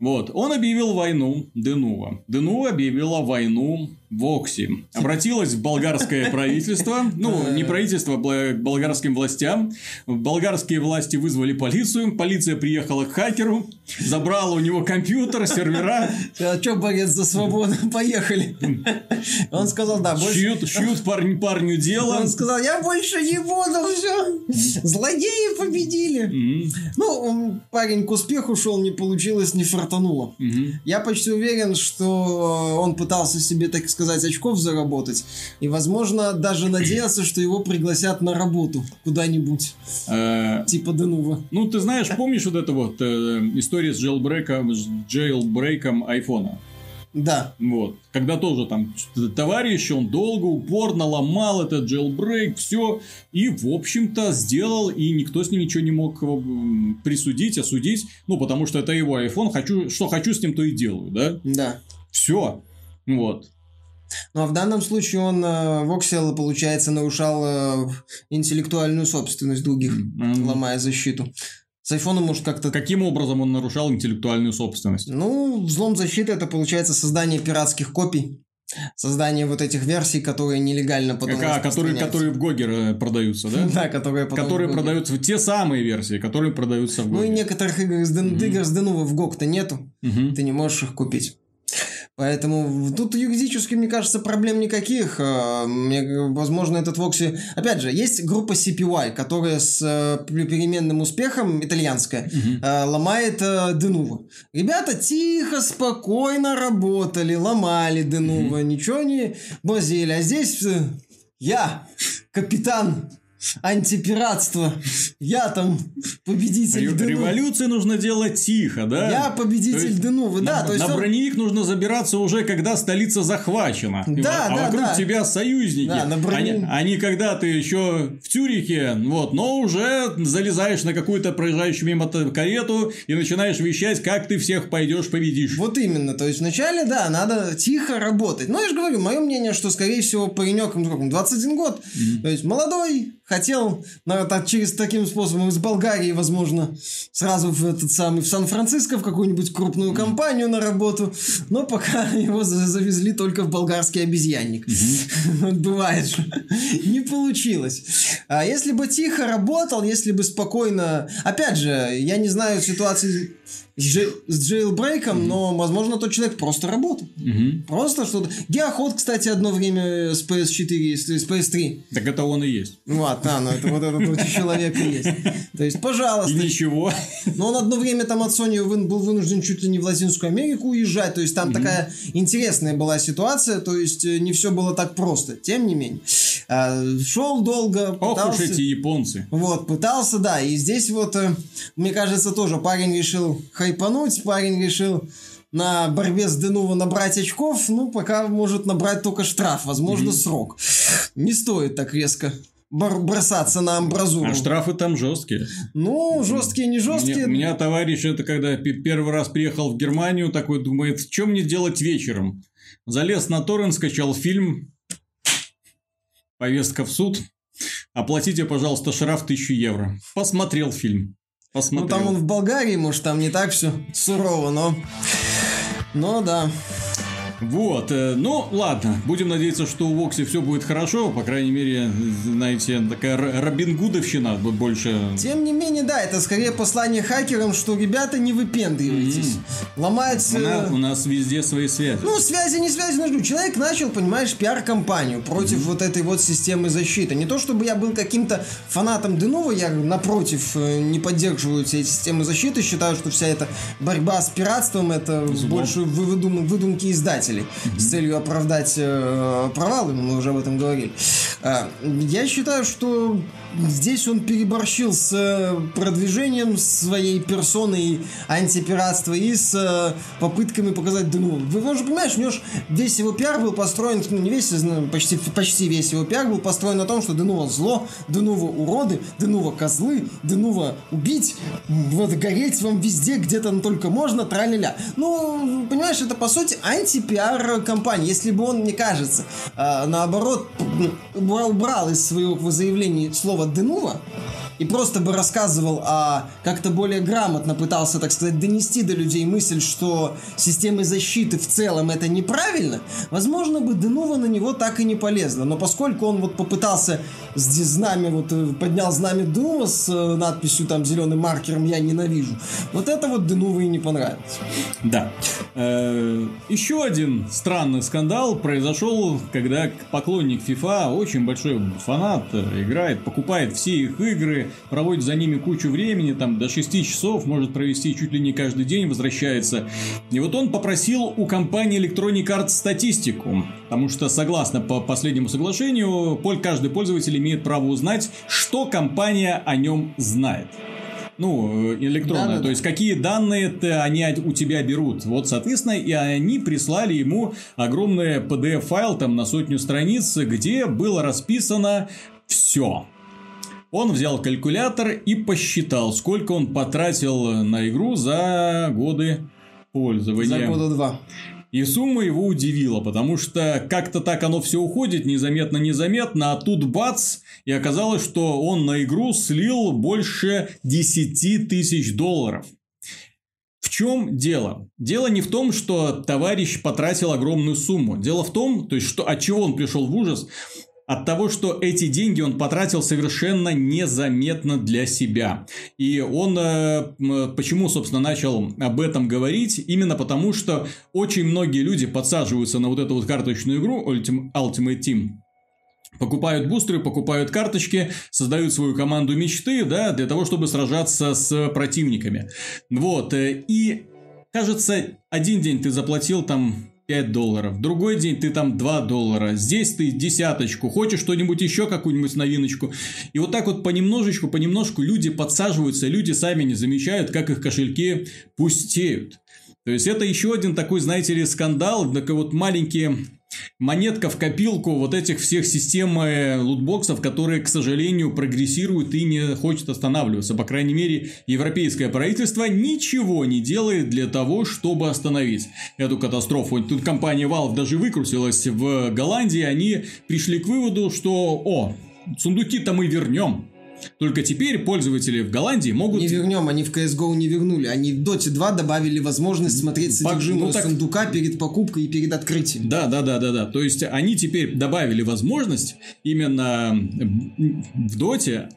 Вот, он объявил войну Денува. Денува объявила войну Вокси. Обратилась в болгарское правительство, ну, не правительство, к болгарским властям. Болгарские власти вызвали полицию, полиция приехала к хакеру, забрала у него компьютер, сервера,
А что, борец за свободу? Поехали. Он сказал, да, больше...
шьют, шьют парню, парню дело.
Он сказал, я больше не буду, все. Злодеи победили. Ну, парень к успеху шел, не получилось, не фартануло.
мгм.
Я почти уверен, что он пытался себе, так сказать, очков заработать. И, возможно, даже надеялся, что его пригласят на работу куда-нибудь.
Э,
Типа Денува.
Ну, ты знаешь, помнишь вот эту вот э, джейлбрейком, с джейлбрейком айфона?
Да.
Вот. Когда тоже там товарищ, он долго, упорно ломал этот jailbreak, все. И, в общем-то, сделал, и никто с ним ничего не мог присудить, осудить. Ну, потому что это его iPhone, хочу, что хочу с ним, то и делаю, да?
Да.
Все. Вот.
Ну, а в данном случае он, э, Воксел, получается, нарушал э, интеллектуальную собственность других,
М.
ломая защиту. С айфоном, может, как-то...
Каким образом он нарушал интеллектуальную собственность?
Ну, взлом защиты это получается создание пиратских копий, создание вот этих версий, которые нелегально потом
а, которые, которые в GOG е э, продаются, да?
Да, которые потом
Которые
в
продаются, те самые версии, которые продаются в
Ну и
GOG е.
некоторых игр с, Denuvo в GOG -то
нету,
ты не можешь их купить. Поэтому тут юридически, мне кажется, проблем никаких. Мне, возможно, этот Voksi... Опять же, есть группа CPY, которая с э, пер- переменным успехом, итальянская, э, ломает э, Denuvo. Ребята тихо, спокойно работали, ломали Денува, ничего не бозили. А здесь э, я, капитан антипиратства, я там победитель
Ре-
Денува.
Революции нужно делать тихо, да?
Я победитель
То есть
Денувы, да,
на,
то есть
на
он-
броневик нужно забираться уже, когда столица захвачена. И
Да,
вот- а
да,
вокруг
да.
тебя союзники.
Да, на броне-
они, они когда ты еще в Тюрихе, вот, но уже залезаешь на какую-то проезжающую мимо карету и начинаешь вещать, как ты всех пойдешь победишь.
Вот именно, то есть вначале, да, надо тихо работать. Но я же говорю, мое мнение, что, скорее всего, паренек, ну, сколько ему, 21 год, то есть молодой, хотел наверное, так, через таким способом из Болгарии, возможно, сразу в этот самый, в Сан-Франциско, в какую-нибудь крупную компанию на работу, но пока его за- завезли только в болгарский обезьянник. Бывает же. Не получилось. А если бы тихо работал, если бы спокойно... Опять же, я не знаю ситуации с, джей, с джейлбрейком, но, возможно, тот человек просто работал.
Мгм.
Просто что-то. Геоход, кстати, одно время с PS4, с с PS3.
Так это он и есть.
Вот, да, ну это вот этот вот человек и есть. То есть,
И
пожалуйста.
ничего.
Но он одно время там от Sony был вынужден чуть ли не в Латинскую Америку уезжать. То есть, там такая интересная была ситуация. То есть, э, не все было так просто. Тем не менее. А, Шел долго,
Ох уж
пытался...
эти японцы.
Вот, пытался, да. И здесь вот, э, мне кажется, тоже парень решил хайпануть, парень решил на борьбе с Денува набрать очков, ну, пока может набрать только штраф, возможно, срок. Не стоит так резко бросаться на амбразуру.
А штрафы там жесткие.
Ну, жесткие, не
У
жесткие.
меня, у меня товарищ, это когда пе- первый раз приехал в Германию, такой думает, что мне делать вечером? Залез на торрент, скачал фильм, повестка в суд, оплатите, пожалуйста, штраф 1000 евро. Посмотрел фильм.
Ну,
Посмотрел.
там он в Болгарии, может, там не так все сурово, но... Но да.
Вот, э, ну ладно, будем надеяться, что у Вокси все будет хорошо, по крайней мере, знаете, такая Робин Гудовщина больше...
Тем не менее, да, это скорее послание хакерам, что, ребята, не выпендривайтесь. Ломается...
У нас, у нас везде свои связи.
Ну, связи, не связи, нужны. Человек начал, понимаешь, пиар-компанию против вот этой вот системы защиты. Не то, чтобы я был каким-то фанатом Денова, я, напротив, э, не поддерживаю все эти системы защиты, считаю, что вся эта борьба с пиратством это
Зло.
больше вы- выдум- выдумки издателей с целью оправдать э, провалы, мы уже об этом говорили. А, я считаю, что здесь он переборщил с э, продвижением своей персоны антипиратства и с э, попытками показать Дену. Вы же понимаешь, у него ж весь его пиар был построен, ну не весь, ну, почти, почти весь его пиар был построен на том, что Денува зло, Денува уроды, Денува козлы, Денува убить, вот гореть вам везде, где там только можно, траля-ля. Ну, понимаешь, это по сути антипиар компании. Если бы он, мне кажется, э, наоборот, убрал, убрал из своего заявления слово Денува, и просто бы рассказывал, а как-то более грамотно пытался, так сказать, донести до людей мысль, что системы защиты в целом это неправильно, возможно бы Денува на него так и не полезла. Но поскольку он вот попытался с знамя, вот э, поднял знамя Денува с э, надписью там зеленым маркером «Я ненавижу», вот это вот Денува и не понравилось.
Да. Э, Еще один странный скандал произошел, когда поклонник FIFA, очень большой фанат, играет, покупает все их игры, проводит за ними кучу времени, там до 6 часов, может провести чуть ли не каждый день, возвращается. И вот он попросил у компании Electronic Arts статистику, потому что согласно по последнему соглашению, каждый пользователь имеет право узнать, что компания о нем знает. Ну, э, электронная,
Да-да-да.
то есть какие данные они у тебя берут. Вот, соответственно, и они прислали ему огромный PDF-файл там на сотню страниц, где было расписано все. Он взял калькулятор и посчитал, сколько он потратил на игру за годы пользования.
За года два.
И сумма его удивила, потому что как-то так оно все уходит, незаметно-незаметно, а тут бац, и оказалось, что он на игру слил больше 10 тысяч долларов. В чем дело? Дело не в том, что товарищ потратил огромную сумму. Дело в том, то есть, что, от чего он пришел в ужас, от того, что эти деньги он потратил совершенно незаметно для себя. И он э, почему, собственно, начал об этом говорить? Именно потому, что очень многие люди подсаживаются на вот эту вот карточную игру Ultim- Ultimate Team. Покупают бустеры, покупают карточки, создают свою команду мечты, да, для того, чтобы сражаться с противниками. Вот, э, и кажется, один день ты заплатил там 5 долларов, другой день ты там 2 доллара, здесь ты десяточку, хочешь что-нибудь еще, какую-нибудь новиночку. И вот так вот понемножечку, понемножку люди подсаживаются, люди сами не замечают, как их кошельки пустеют. То есть это еще один такой, знаете ли, скандал, такой вот маленький монетка в копилку вот этих всех систем э, лутбоксов, которые, к сожалению, прогрессируют и не хочет останавливаться. По крайней мере, европейское правительство ничего не делает для того, чтобы остановить эту катастрофу. Тут компания Valve даже выкрутилась в Голландии, они пришли к выводу, что, о, сундуки-то мы вернем. Только теперь пользователи в Голландии могут...
Не вернем, они в CSGO не вернули. Они в Dota 2 добавили возможность смотреть содержимое ну, так... сундука перед покупкой и перед открытием.
Да, да, да, да, да. То есть они теперь добавили возможность именно в Доте,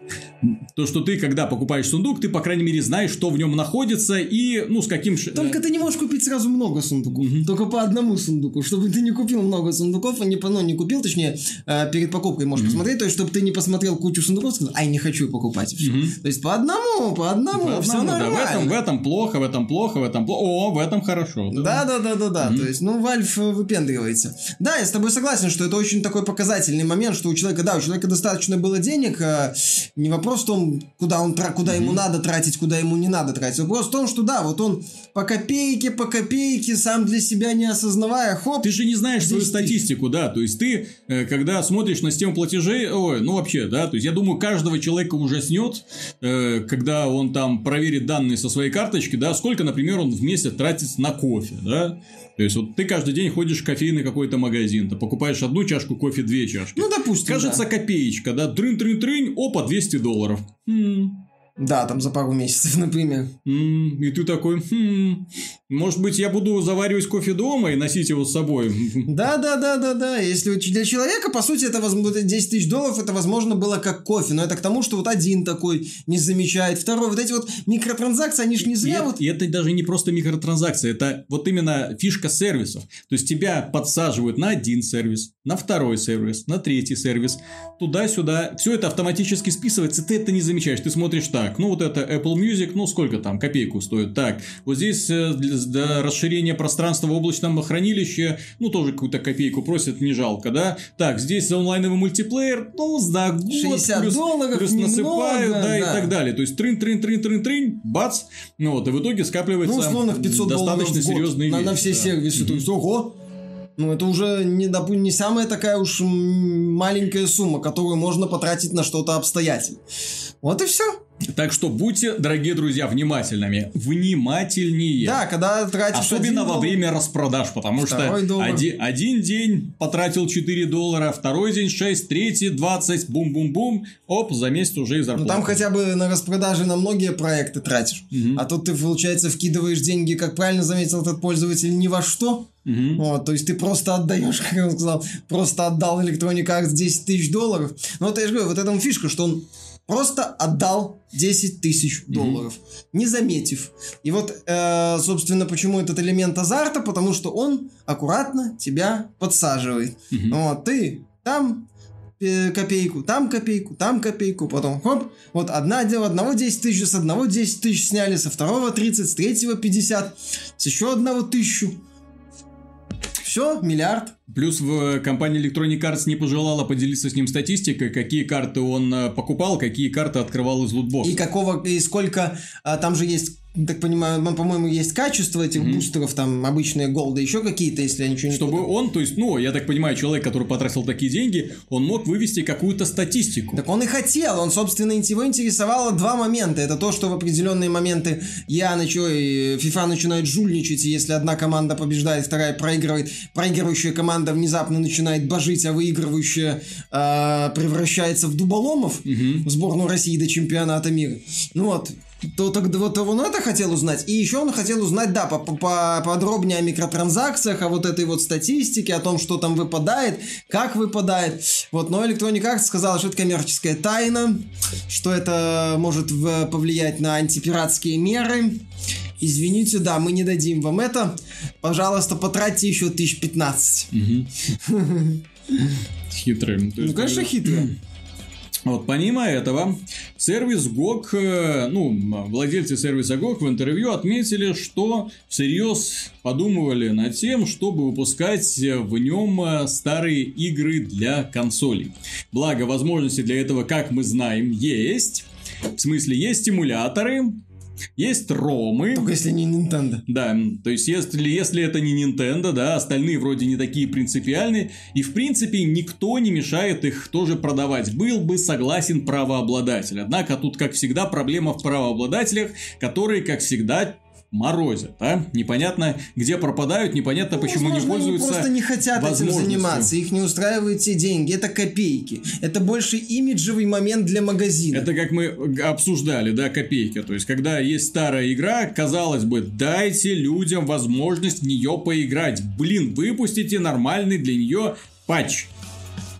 то, что ты, когда покупаешь сундук, ты, по крайней мере, знаешь, что в нем находится и, ну, с каким...
Только ты не можешь купить сразу много сундуков. Угу. Только по одному сундуку. Чтобы ты не купил много сундуков, и не, ну, не купил, точнее, э, перед покупкой можешь угу. посмотреть. То есть, чтобы ты не посмотрел кучу сундуков, сказал, ай, не хочу покупать. Все. Угу. То есть, по одному, по одному, по все одному, нормально.
Да, в, этом, в этом плохо, в этом плохо, в этом плохо. О, в этом хорошо.
Да, да, да, да, да. Угу. То есть, ну, Valve выпендривается. Да, я с тобой согласен, что это очень такой показательный момент, что у человека, да, у человека достаточно было денег, э, не вопрос в том, куда он куда ему надо тратить, куда ему не надо тратить. Вопрос в том, что да, вот он по копейке, по копейке, сам для себя не осознавая, хоп.
Ты же не знаешь свою статистику, да, то есть ты, э, когда смотришь на систему платежей, ой, ну вообще, да, то есть я думаю, каждого человека ужаснет, э, когда он там проверит данные со своей карточки, да, сколько, например, он в месяц тратит на кофе, да, то есть, вот ты каждый день ходишь в кофейный какой-то магазин, ты покупаешь одну чашку кофе, две чашки.
Ну, допустим,
Кажется,
да.
копеечка, да, трын-трын-трынь, опа, 200 долларов. Хм.
Да, там за пару месяцев, например.
Mm, и ты такой, хм, может быть, я буду заваривать кофе дома и носить его с собой?
Да, да, да, да, да. Если для человека, по сути, это 10 тысяч долларов, это, возможно, было как кофе. Но это к тому, что вот один такой не замечает, второй. Вот эти вот микротранзакции, они же не зря
и
вот...
И это даже не просто микротранзакции, это вот именно фишка сервисов. То есть, тебя подсаживают на один сервис, на второй сервис, на третий сервис, туда-сюда. Все это автоматически списывается, ты это не замечаешь. Ты смотришь так, так, ну вот это Apple Music, ну сколько там, копейку стоит. Так, вот здесь э, для расширения пространства в облачном хранилище, ну тоже какую-то копейку просят, не жалко, да. Так, здесь онлайновый мультиплеер, ну за год
60 плюс, долларов
плюс
немного,
насыпают, да, да, и так далее. То есть трын, трын, трын, трын, трын, бац, ну вот, и в итоге скапливается ну, условно, 500 достаточно серьезный
на, на все да. сервисы. Mm-hmm. То есть, ого, ну, это уже не, допу- не самая такая уж маленькая сумма, которую можно потратить на что-то обстоятельное. Вот и все.
Так что будьте, дорогие друзья, внимательными. Внимательнее.
Да, когда тратишь
Особенно во время распродаж, потому что один, один день потратил 4 доллара, второй день 6, третий 20, бум-бум-бум, оп, за месяц уже и зарплата.
Ну там хотя бы на распродаже на многие проекты тратишь. Угу. А тут ты, получается, вкидываешь деньги, как правильно заметил этот пользователь, ни во что. Угу. Вот, то есть ты просто отдаешь, как он сказал, просто отдал Electronic Arts 10 тысяч долларов. Ну вот я же говорю, вот этому фишка, что он просто отдал 10 тысяч долларов, mm-hmm. не заметив. И вот, э, собственно, почему этот элемент азарта, потому что он аккуратно тебя подсаживает. Mm-hmm. Вот, ты там э, копейку, там копейку, там копейку, потом хоп, вот одна дело, одного 10 тысяч, с одного 10 тысяч сняли, со второго 30, с третьего 50, с еще одного тысячу. Все, миллиард.
Плюс в компании Electronic Arts не пожелала поделиться с ним статистикой, какие карты он э, покупал, какие карты открывал из лутбокса.
И какого, и сколько, а, там же есть так понимаю, по-моему, есть качество этих mm-hmm. бустеров, там обычные голды, еще какие-то, если я ничего не
Чтобы он, то есть, ну, я так понимаю, человек, который потратил такие деньги, он мог вывести какую-то статистику.
Так он и хотел, он, собственно, его интересовало два момента. Это то, что в определенные моменты я начинаю, FIFA начинает жульничать, и если одна команда побеждает, вторая проигрывает, проигрывающая команда внезапно начинает божить, а выигрывающая э, превращается в дуболомов mm-hmm. в сборную России до чемпионата мира. Ну вот, то тогда вот он это хотел узнать. И еще он хотел узнать, да, по -по подробнее о микротранзакциях, о вот этой вот статистике, о том, что там выпадает, как выпадает. Вот, но Electronic Arts сказала, что это коммерческая тайна, что это может повлиять на антипиратские меры. Извините, да, мы не дадим вам это. Пожалуйста, потратьте еще тысяч пятнадцать.
Хитрый.
Ну, конечно, хитрый.
Вот, помимо этого, сервис GOG, э, ну, владельцы сервиса GOG в интервью отметили, что всерьез подумывали над тем, чтобы выпускать в нем э, старые игры для консолей. Благо, возможности для этого, как мы знаем, есть. В смысле, есть эмуляторы, есть ромы.
Только если не Nintendo.
Да, то есть если, если это не Nintendo, да, остальные вроде не такие принципиальные. И в принципе никто не мешает их тоже продавать. Был бы согласен правообладатель. Однако тут, как всегда, проблема в правообладателях, которые, как всегда, морозят, а? Непонятно, где пропадают, непонятно, ну, почему
возможно,
не пользуются
они просто не хотят этим заниматься, их не устраивают те деньги, это копейки. Это больше имиджевый момент для магазина.
Это как мы обсуждали, да, копейки. То есть, когда есть старая игра, казалось бы, дайте людям возможность в нее поиграть. Блин, выпустите нормальный для нее патч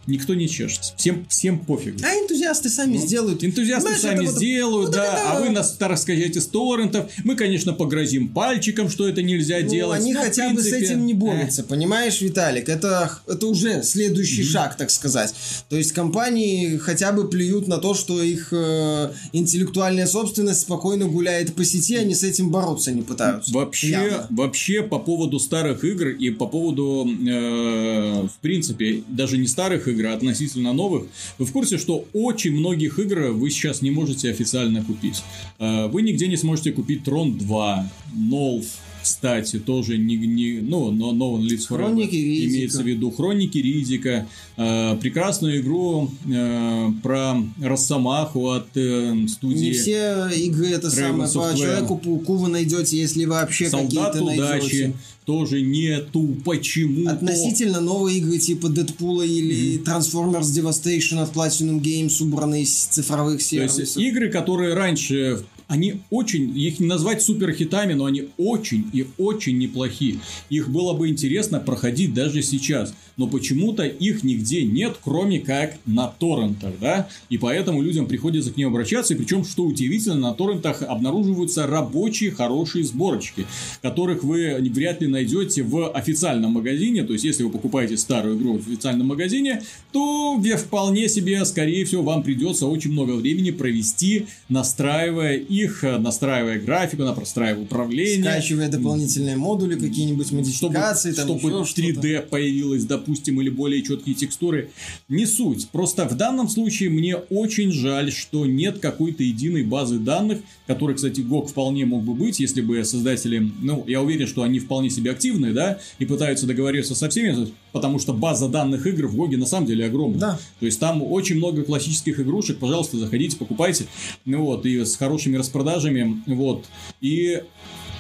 никто не чешется. Всем, всем пофиг.
А энтузиасты сами ну, сделают.
Энтузиасты Знаешь, сами сделают, вот, да. да. А вы нас, сказать, из торрентов. Мы, конечно, погрозим пальчиком, что это нельзя ну, делать.
Они хотя принципе... бы с этим не борются, э. понимаешь, Виталик? Это, это уже следующий mm-hmm. шаг, так сказать. То есть компании хотя бы плюют на то, что их э, интеллектуальная собственность спокойно гуляет по сети, они с этим бороться не пытаются.
Вообще, вообще по поводу старых игр и по поводу, э, в принципе, даже не старых игр, игр относительно новых, вы в курсе, что очень многих игр вы сейчас не можете официально купить. Э, вы нигде не сможете купить Трон 2, Нолф, кстати, тоже не, не ну, но One Lives Forever. Хроники Ризика. Имеется в виду Хроники Ризика. Э, прекрасную игру э, про Росомаху от э, студии.
Не все игры это самое. По Человеку-пауку вы найдете, если вообще какие-то
найдете тоже нету почему
Относительно новые игры типа Дэдпула или mm-hmm. Transformers Devastation от Platinum Games, убранные из цифровых сервисов.
То есть игры, которые раньше они очень, их не назвать суперхитами, но они очень и очень неплохие. Их было бы интересно проходить даже сейчас. Но почему-то их нигде нет, кроме как на торрентах, да? И поэтому людям приходится к ним обращаться. И причем, что удивительно, на торрентах обнаруживаются рабочие хорошие сборочки, которых вы вряд ли найдете в официальном магазине. То есть, если вы покупаете старую игру в официальном магазине, то вполне себе, скорее всего, вам придется очень много времени провести, настраивая их, настраивая графику, настраивая управление.
Скачивая дополнительные модули, какие-нибудь модификации.
Чтобы, там чтобы 3D появилось, допустим, или более четкие текстуры. Не суть. Просто в данном случае мне очень жаль, что нет какой-то единой базы данных, которой, кстати, GOG вполне мог бы быть, если бы создатели, ну, я уверен, что они вполне себе активные, да, и пытаются договориться со всеми, потому что база данных игр в GOG на самом деле огромная.
Да.
То есть там очень много классических игрушек, пожалуйста, заходите, покупайте, ну вот, и с хорошими распродажами, вот, и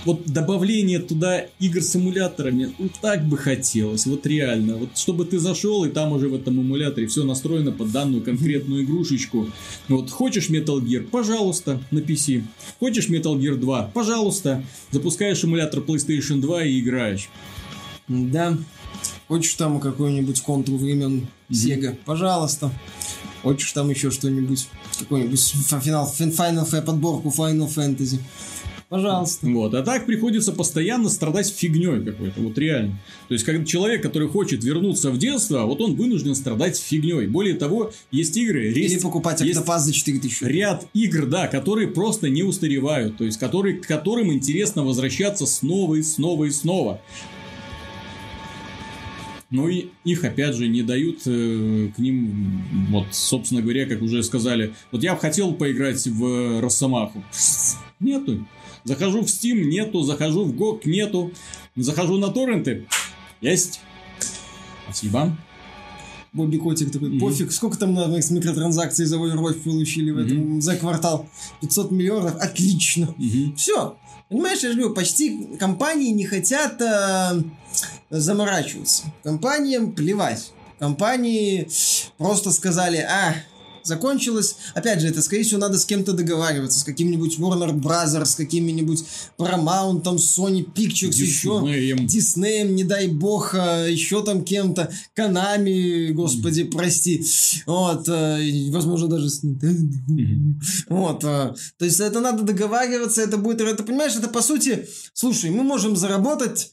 вот добавление туда игр с эмуляторами, ну так бы хотелось, вот реально. Вот чтобы ты зашел, и там уже в этом эмуляторе все настроено под данную конкретную игрушечку. Вот хочешь Metal Gear, пожалуйста, на PC. Хочешь Metal Gear 2, пожалуйста. Запускаешь эмулятор PlayStation 2 и играешь.
Да. Хочешь там какой-нибудь контур времен Sega, пожалуйста. Хочешь там еще что-нибудь, какой-нибудь Final, Final, подборку Final Fantasy. Пожалуйста.
Вот. А так приходится постоянно страдать фигней какой-то. Вот реально. То есть, как человек, который хочет вернуться в детство, вот он вынужден страдать фигней. Более того, есть игры...
Или есть, покупать октопаз за 4000.
Ряд игр, да, которые просто не устаревают. То есть, которые, к которым интересно возвращаться снова и снова и снова. Но и их, опять же, не дают э, к ним, вот, собственно говоря, как уже сказали, вот я бы хотел поиграть в Росомаху. Нету. Захожу в Steam, нету. Захожу в GOG, нету. Захожу на торренты. Есть. Спасибо.
Бобби Котик такой, mm-hmm. пофиг, сколько там надо с микротранзакций за Overwatch получили в этом, mm-hmm. за квартал? 500 миллионов, отлично. Mm-hmm. Все. Понимаешь, я же говорю, почти компании не хотят э, заморачиваться. Компаниям плевать. Компании просто сказали, а, закончилось. Опять же, это, скорее всего, надо с кем-то договариваться, с каким-нибудь Warner Brothers, с какими-нибудь Paramount, там, Sony Pictures, Disney. еще Disney, не дай бог, а, еще там кем-то, Konami, господи, mm. прости. Вот, э, возможно, даже с Mm-hmm. Вот, э, то есть это надо договариваться, это будет, это, понимаешь, это по сути, слушай, мы можем заработать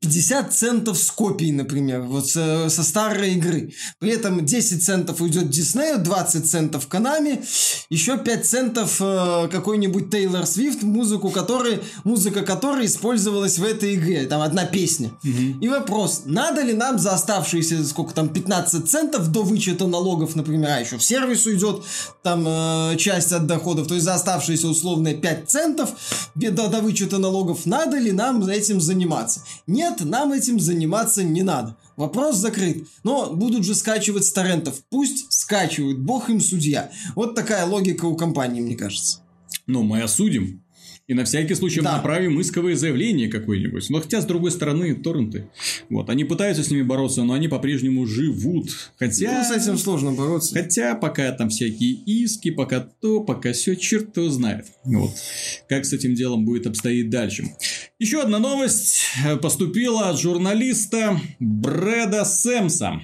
50 центов с копией, например, вот со, со старой игры. При этом 10 центов уйдет Диснею, 20 центов Konami, еще 5 центов э, какой-нибудь Тейлор Свифт, музыку которой, музыка которой использовалась в этой игре. Там одна песня. Угу. И вопрос, надо ли нам за оставшиеся, сколько там, 15 центов до вычета налогов, например, а еще в сервис уйдет там э, часть от доходов, то есть за оставшиеся условные 5 центов до, до вычета налогов, надо ли нам этим заниматься? Нет, нет, нам этим заниматься не надо. Вопрос закрыт. Но будут же скачивать с торрентов. Пусть скачивают, бог им судья. Вот такая логика у компании, мне кажется.
Ну, мы осудим. И на всякий случай да. направим исковое заявление какое-нибудь. Но хотя, с другой стороны, торренты. Вот, они пытаются с ними бороться, но они по-прежнему живут. Хотя...
Ну, с этим сложно бороться.
Хотя, пока там всякие иски, пока то, пока все, черт его знает. Вот. Как с этим делом будет обстоять дальше. Еще одна новость поступила от журналиста Брэда Сэмса.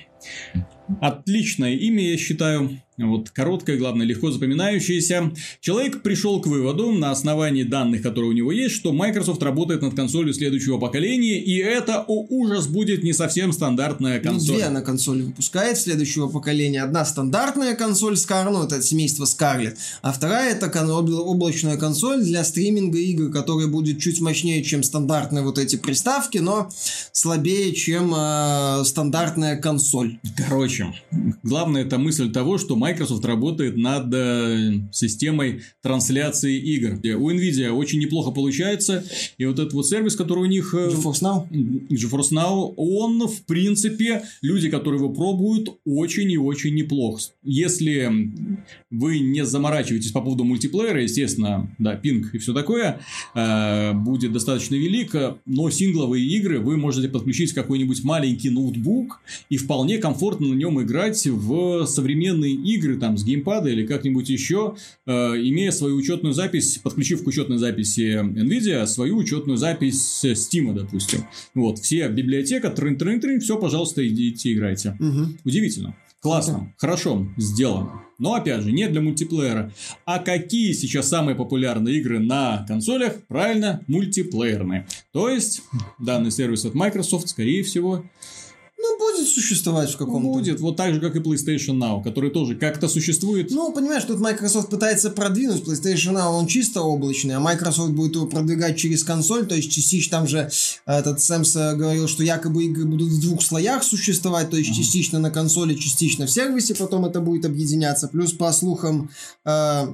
Отличное имя, я считаю. Вот короткое, главное, легко запоминающееся. Человек пришел к выводу на основании данных, которые у него есть, что Microsoft работает над консолью следующего поколения, и это, о ужас, будет не совсем стандартная ну, консоль.
Ну, две она консоли выпускает следующего поколения. Одна стандартная консоль Scar, ну, это семейство Scarlett, а вторая это облачная консоль для стриминга игр, которая будет чуть мощнее, чем стандартные вот эти приставки, но слабее, чем э, стандартная консоль.
Короче, главная это мысль того, что Microsoft работает над э, системой трансляции игр. У Nvidia очень неплохо получается, и вот этот вот сервис, который у них...
Э, GeForce Now?
GeForce Now, он, в принципе, люди, которые его пробуют, очень и очень неплох. Если вы не заморачиваетесь по поводу мультиплеера, естественно, да, пинг и все такое, э, будет достаточно велик, но сингловые игры вы можете подключить какой-нибудь маленький ноутбук и вполне комфортно на нем играть в современные игры игры там с геймпада или как-нибудь еще, э, имея свою учетную запись, подключив к учетной записи NVIDIA свою учетную запись Steam, допустим. Вот, все библиотека, трын трын трын все, пожалуйста, идите играйте. Угу. Удивительно. Классно, угу. хорошо, сделано. Но опять же, не для мультиплеера. А какие сейчас самые популярные игры на консолях? Правильно, мультиплеерные. То есть, данный сервис от Microsoft, скорее всего,
ну, будет существовать в каком-то...
Будет, вот так же, как и PlayStation Now, который тоже как-то существует.
Ну, понимаешь, тут Microsoft пытается продвинуть. PlayStation Now, он чисто облачный, а Microsoft будет его продвигать через консоль, то есть частично там же этот Сэмс говорил, что якобы игры будут в двух слоях существовать, то есть uh-huh. частично на консоли, частично в сервисе, потом это будет объединяться. Плюс, по слухам, э,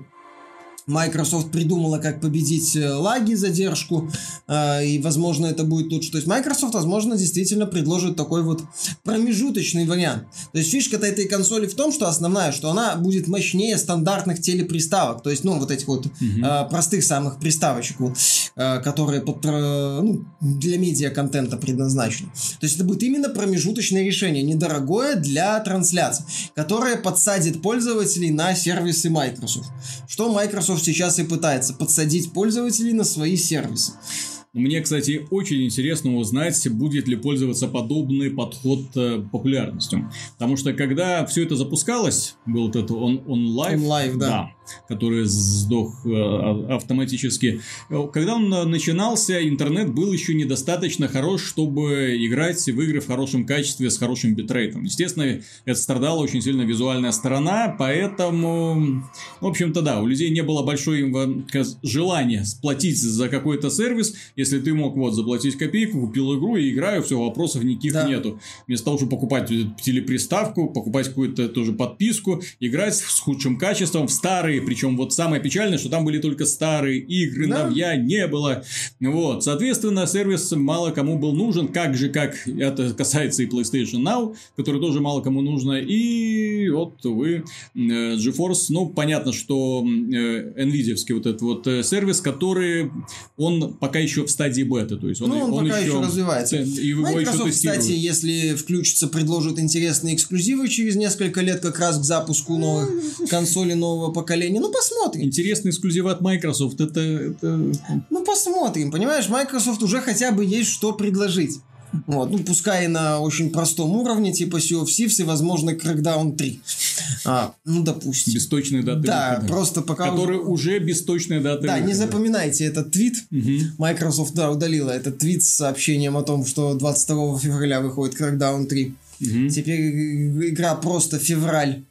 Microsoft придумала, как победить э, лаги, задержку, э, и, возможно, это будет лучше. То есть, Microsoft, возможно, действительно предложит такой вот промежуточный вариант. То есть, фишка-то этой консоли в том, что основная, что она будет мощнее стандартных телеприставок, то есть, ну, вот этих вот uh-huh. простых самых приставочек, вот, которые под, ну, для медиа-контента предназначены. То есть, это будет именно промежуточное решение, недорогое для трансляции, которое подсадит пользователей на сервисы Microsoft. Что Microsoft Microsoft сейчас и пытается подсадить пользователей на свои сервисы.
Мне, кстати, очень интересно узнать, будет ли пользоваться подобный подход э, популярностью. Потому что когда все это запускалось, был вот это он, он live,
он live да. да
который сдох э, а, автоматически. Когда он начинался, интернет был еще недостаточно хорош, чтобы играть в игры в хорошем качестве с хорошим битрейтом. Естественно, это страдала очень сильно визуальная сторона, поэтому, в общем-то, да, у людей не было большого желания сплатить за какой-то сервис, если ты мог вот заплатить копейку, купил игру и играю, все, вопросов никаких да. нету. Вместо того, чтобы покупать телеприставку, покупать какую-то тоже подписку, играть с худшим качеством в старые причем вот самое печальное, что там были только старые игры, да. новья не было. Вот, соответственно, сервис мало кому был нужен, как же, как это касается и PlayStation Now, который тоже мало кому нужно, и вот вы э, GeForce, ну, понятно, что э, Nvidia вот этот вот э, сервис, который, он пока еще в стадии бета, то есть он,
ну, он, он
пока
еще, еще развивается.
И его Microsoft, еще
кстати, если включится, предложит интересные эксклюзивы через несколько лет как раз к запуску новых консолей нового поколения, Ну, посмотрим.
Интересный эксклюзив от Microsoft. Это, это...
Ну, посмотрим. Понимаешь, Microsoft уже хотя бы есть что предложить. Вот, ну, пускай на очень простом уровне, типа Sea of Thieves и, возможно, Crackdown 3. А, ну, допустим.
Без точной даты
Да, выхода. просто пока...
Который уже, уже без точной даты
Да, выхода. не запоминайте этот твит. Угу. Microsoft, да, удалила этот твит с сообщением о том, что 22 февраля выходит Crackdown 3. Угу. Теперь игра просто февраль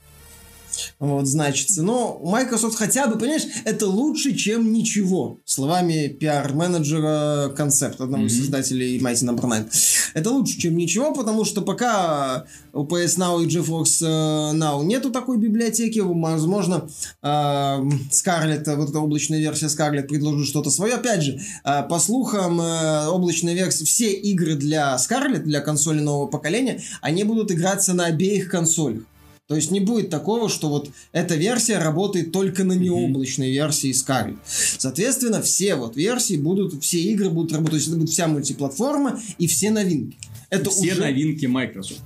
вот, значится. Но Microsoft хотя бы, понимаешь, это лучше, чем ничего. Словами пиар-менеджера концепт, одного mm-hmm. из создателей Mighty Number no. 9. Это лучше, чем ничего, потому что пока у PS Now и GeForce э, Now нету такой библиотеки, возможно, э, Scarlett, вот эта облачная версия Scarlett предложит что-то свое. Опять же, э, по слухам, облачная версия, все игры для Scarlett, для консоли нового поколения, они будут играться на обеих консолях. То есть не будет такого, что вот эта версия работает только на необлачной версии Scarlet. Соответственно, все вот версии будут, все игры будут работать, то есть это будет вся мультиплатформа и все новинки. Это
все
уже...
новинки Microsoft.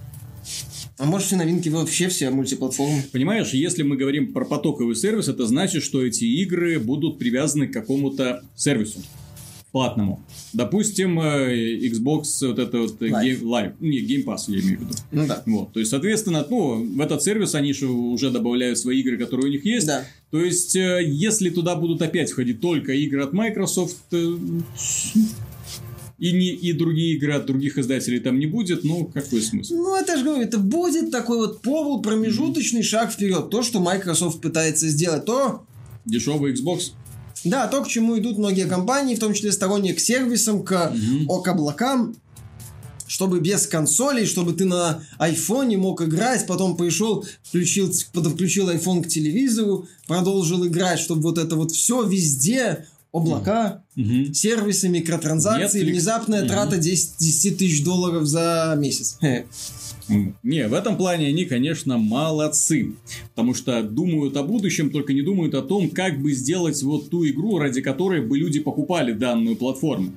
А может все новинки вообще все мультиплатформы?
Понимаешь, если мы говорим про потоковый сервис, это значит, что эти игры будут привязаны к какому-то сервису платному. Допустим, э, Xbox вот это вот
Live.
Game, Live, не, Game Pass я имею в виду.
Ну да.
Вот, то есть, соответственно, ну, в этот сервис они же уже добавляют свои игры, которые у них есть.
Да.
То есть, э, если туда будут опять входить только игры от Microsoft, э, и, не, и другие игры от других издателей там не будет, ну, какой смысл?
Ну, это же говорю, это будет такой вот повод, промежуточный шаг вперед. То, что Microsoft пытается сделать, то
Дешевый Xbox.
Да, то, к чему идут многие компании, в том числе сторонние к сервисам, к, к облакам, чтобы без консолей, чтобы ты на айфоне мог играть, потом пришел, включил, подключил iPhone к телевизору, продолжил играть, чтобы вот это вот все везде, облака,
Мгм.
сервисы, микротранзакции,
Netflix.
внезапная
Мгм.
трата 10, 10 тысяч долларов за месяц.
Не, в этом плане они, конечно, молодцы. Потому что думают о будущем, только не думают о том, как бы сделать вот ту игру, ради которой бы люди покупали данную платформу.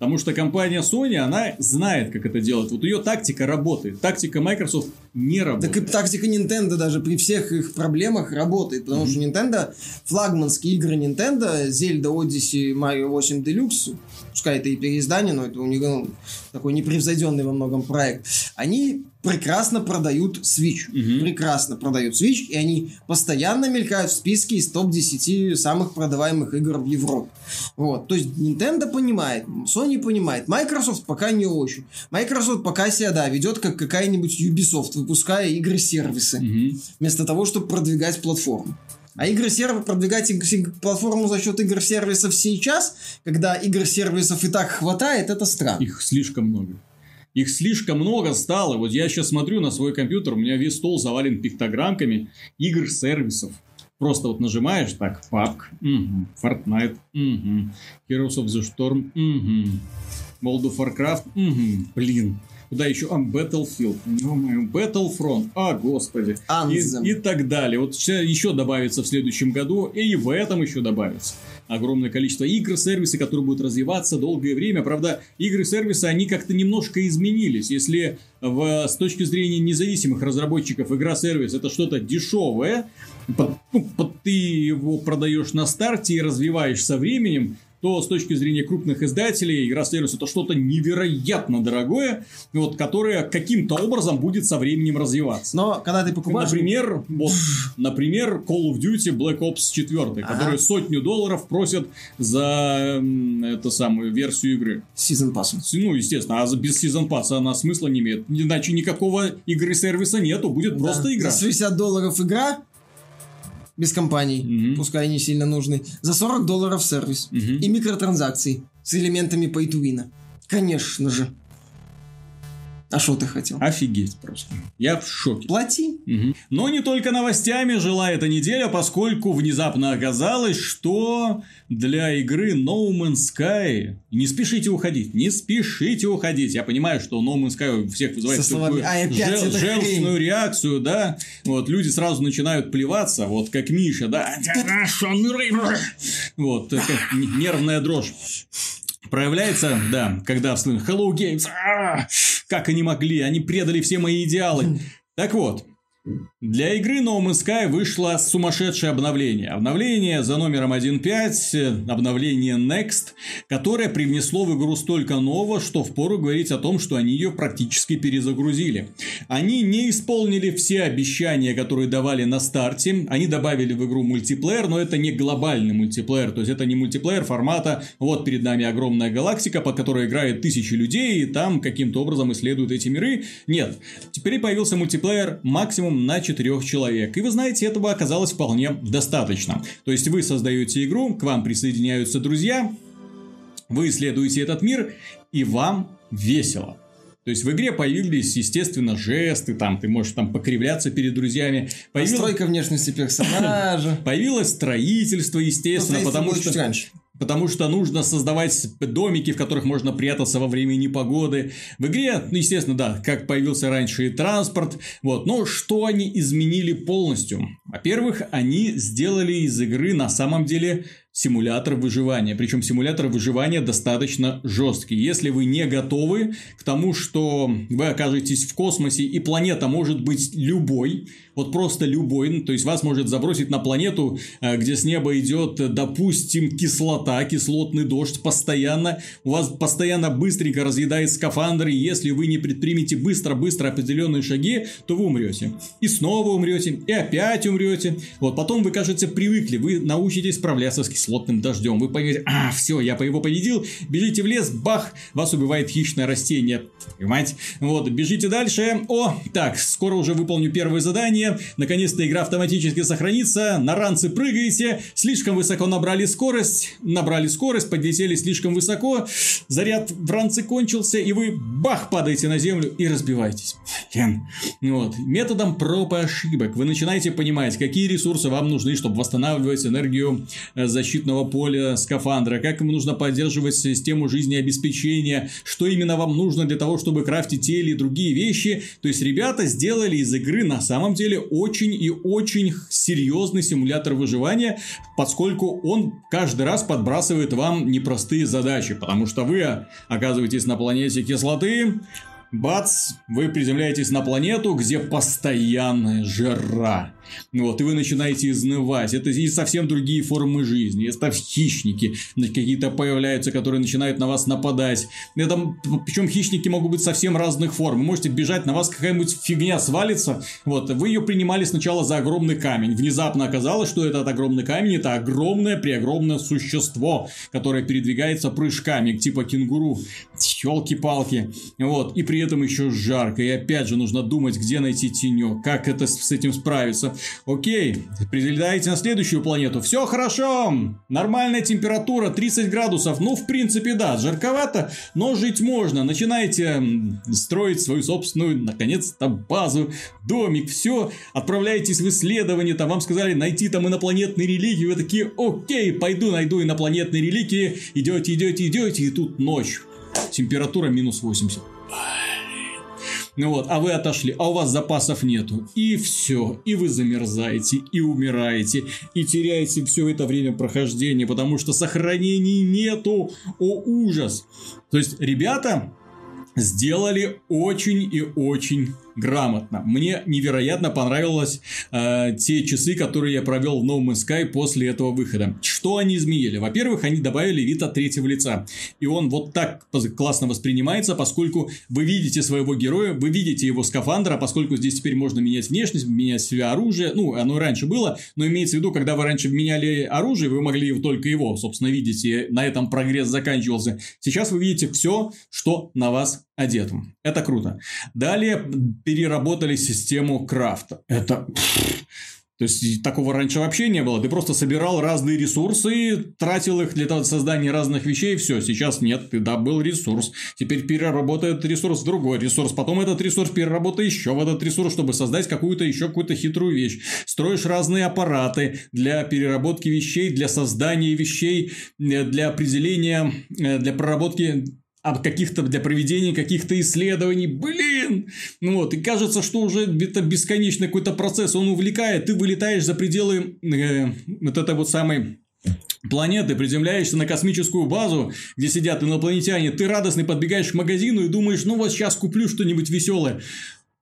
Потому что компания Sony, она знает, как это делать. Вот ее тактика работает. Тактика Microsoft не работает.
Так и тактика Nintendo даже при всех их проблемах работает, потому что Nintendo, флагманские игры Nintendo, Zelda Odyssey, Mario 8 Deluxe, пускай это и переиздание, но это у них ну, такой непревзойденный во многом проект, они прекрасно продают Switch.
Мгм.
Прекрасно продают Switch, и они постоянно мелькают в списке из топ-10 самых продаваемых игр в Европе. Вот. То есть Nintendo понимает, Sony понимает, Microsoft пока не очень. Microsoft пока себя, да, ведет как какая-нибудь Ubisoft, выпуская игры-сервисы
Мгм.
вместо того, чтобы продвигать платформу. А игры-сервер продвигать платформу за счет игр-сервисов сейчас, когда игр-сервисов и так хватает, это странно.
Их слишком много. Их слишком много стало. Вот я сейчас смотрю на свой компьютер, у меня весь стол завален пиктограммками игр-сервисов. Просто вот нажимаешь так, папк, мгм, Fortnite, мгм, Heroes of the Storm, мгм, World of Warcraft, мгм, блин. Куда еще? А, Battlefield. ё-моё, Battlefront. А, господи.
Anthem.
И, и так далее. Вот еще добавится в следующем году, и в этом еще добавится. Огромное количество игр, сервисы, которые будут развиваться долгое время. Правда, игры-сервисы, они как-то немножко изменились. Если в, с точки зрения независимых разработчиков игра-сервис это что-то дешевое, под- ну, под- ты его продаешь на старте и развиваешь со временем, то с точки зрения крупных издателей игра-сервис это что-то невероятно дорогое, вот, которое каким-то образом будет со временем развиваться.
Но когда ты покупаешь...
Например, вот, например, Call of Duty Black Ops 4,
Ага.
который сотню долларов просят за эту самую версию игры.
Season Pass.
Ну, естественно, а без сезон пасса она смысла не имеет. Иначе никакого игры-сервиса нету, будет просто
Да.
игра.
За 60 долларов игра без компаний,
Мгм.
пускай не сильно нужный. За 40 долларов сервис.
Мгм.
И микротранзакции с элементами pay to win. Конечно же. А что ты хотел?
Офигеть просто. Я в шоке.
Плати.
Мгм. Но не только новостями жила эта неделя, поскольку внезапно оказалось, что для игры No Man's Sky... Не спешите уходить, не спешите уходить. Я понимаю, что No Man's Sky у всех вызывает
Со
такую
«Ай, опять
жел- желчную реакцию, да. Вот, люди сразу начинают плеваться, вот как Миша, да. Вот, э, как нервная дрожь. Проявляется, да, когда в Hello Games, «А, как они могли, они предали все мои идеалы. Так вот, для игры No Man's Sky вышло сумасшедшее обновление. Обновление за номером 1.5, э, обновление Next, которое привнесло в игру столько нового, что впору говорить о том, что они ее практически перезагрузили. Они не исполнили все обещания, которые давали на старте. Они добавили в игру мультиплеер, но это не глобальный мультиплеер. То есть это не мультиплеер формата «вот перед нами огромная галактика, под которой играет тысячи людей, и там каким-то образом исследуют эти миры». Нет. Теперь появился мультиплеер максимум на четырех человек. И вы знаете, этого оказалось вполне достаточно. То есть вы создаете игру, к вам присоединяются друзья, вы исследуете этот мир, и вам весело. То есть в игре появились, естественно, жесты, там ты можешь там покривляться перед друзьями. Появилось,
Настройка внешности персонажа.
появилось строительство, естественно, потому что
раньше.
Потому что нужно создавать домики, в которых можно прятаться во время непогоды. В игре, ну, естественно, да, как появился раньше и транспорт, вот, но что они изменили полностью? Во-первых, они сделали из игры на самом деле симулятор выживания. Причем симулятор выживания достаточно жесткий. Если вы не готовы к тому, что вы окажетесь в космосе и планета может быть любой, вот просто любой, ну, то есть вас может забросить на планету, э, где с неба идет, допустим, кислота, кислотный дождь постоянно, у вас постоянно быстренько разъедает скафандр, и если вы не предпримете быстро-быстро определенные шаги, то вы умрете. И снова умрете, и опять умрете. Вот потом вы, кажется, привыкли, вы научитесь справляться с кислотным дождем. Вы поймете, а, все, я по его победил, бежите в лес, бах, вас убивает хищное растение. Понимаете? Вот, бежите дальше. О, так, скоро уже выполню первое задание. Наконец-то игра автоматически сохранится. На ранцы прыгаете, слишком высоко набрали скорость, набрали скорость, подлетели слишком высоко, заряд в ранце кончился, и вы бах падаете на землю и разбиваетесь. Вот. Методом проб и ошибок вы начинаете понимать, какие ресурсы вам нужны, чтобы восстанавливать энергию защиты защитного поля скафандра, как ему нужно поддерживать систему жизнеобеспечения, что именно вам нужно для того, чтобы крафтить те или другие вещи. То есть, ребята сделали из игры на самом деле очень и очень серьезный симулятор выживания, поскольку он каждый раз подбрасывает вам непростые задачи, потому что вы оказываетесь на планете кислоты, бац, вы приземляетесь на планету, где постоянная жара. Вот, и вы начинаете изнывать. Это и совсем другие формы жизни. Это хищники какие-то появляются, которые начинают на вас нападать. Это, причем хищники могут быть совсем разных форм. Вы можете бежать, на вас какая-нибудь фигня свалится. Вот, вы ее принимали сначала за огромный камень. Внезапно оказалось, что этот огромный камень это огромное преогромное существо, которое передвигается прыжками, типа кенгуру. Челки-палки. Вот, и при этом еще жарко. И опять же нужно думать, где найти тенек, как это с этим справиться. Окей, прилетаете на следующую планету. Все хорошо. Нормальная температура 30 градусов. Ну, в принципе, да, жарковато, но жить можно. Начинаете строить свою собственную, наконец-то, базу, домик, все. Отправляетесь в исследование, там вам сказали найти там инопланетные религии. Вы такие, окей, пойду найду инопланетные реликвии. Идете, идете, идете, и тут ночь. Температура минус 80. Ну вот, а вы отошли, а у вас запасов нету. И все. И вы замерзаете, и умираете, и теряете все это время прохождения, потому что сохранений нету. О, ужас. То есть, ребята сделали очень и очень грамотно. Мне невероятно понравилось э, те часы, которые я провел в No Man's Sky после этого выхода. Что они изменили? Во-первых, они добавили вид от третьего лица. И он вот так классно воспринимается, поскольку вы видите своего героя, вы видите его скафандр, а поскольку здесь теперь можно менять внешность, менять себе оружие, ну, оно раньше было, но имеется в виду, когда вы раньше меняли оружие, вы могли только его, собственно, видеть, и на этом прогресс заканчивался. Сейчас вы видите все, что на вас одетым. Это круто. Далее переработали систему крафта. Это... То есть, такого раньше вообще не было. Ты просто собирал разные ресурсы, тратил их для создания разных вещей, все. Сейчас нет, ты добыл ресурс. Теперь переработает ресурс в другой ресурс. Потом этот ресурс переработай еще в этот ресурс, чтобы создать какую-то еще какую-то хитрую вещь. Строишь разные аппараты для переработки вещей, для создания вещей, для определения, э, для проработки об каких-то для проведения каких-то исследований. Блин! Ну вот, и кажется, что уже это бесконечный какой-то процесс, он увлекает, ты вылетаешь за пределы э, вот этой вот самой планеты, приземляешься на космическую базу, где сидят инопланетяне, ты радостный подбегаешь к магазину и думаешь, ну вот сейчас куплю что-нибудь веселое.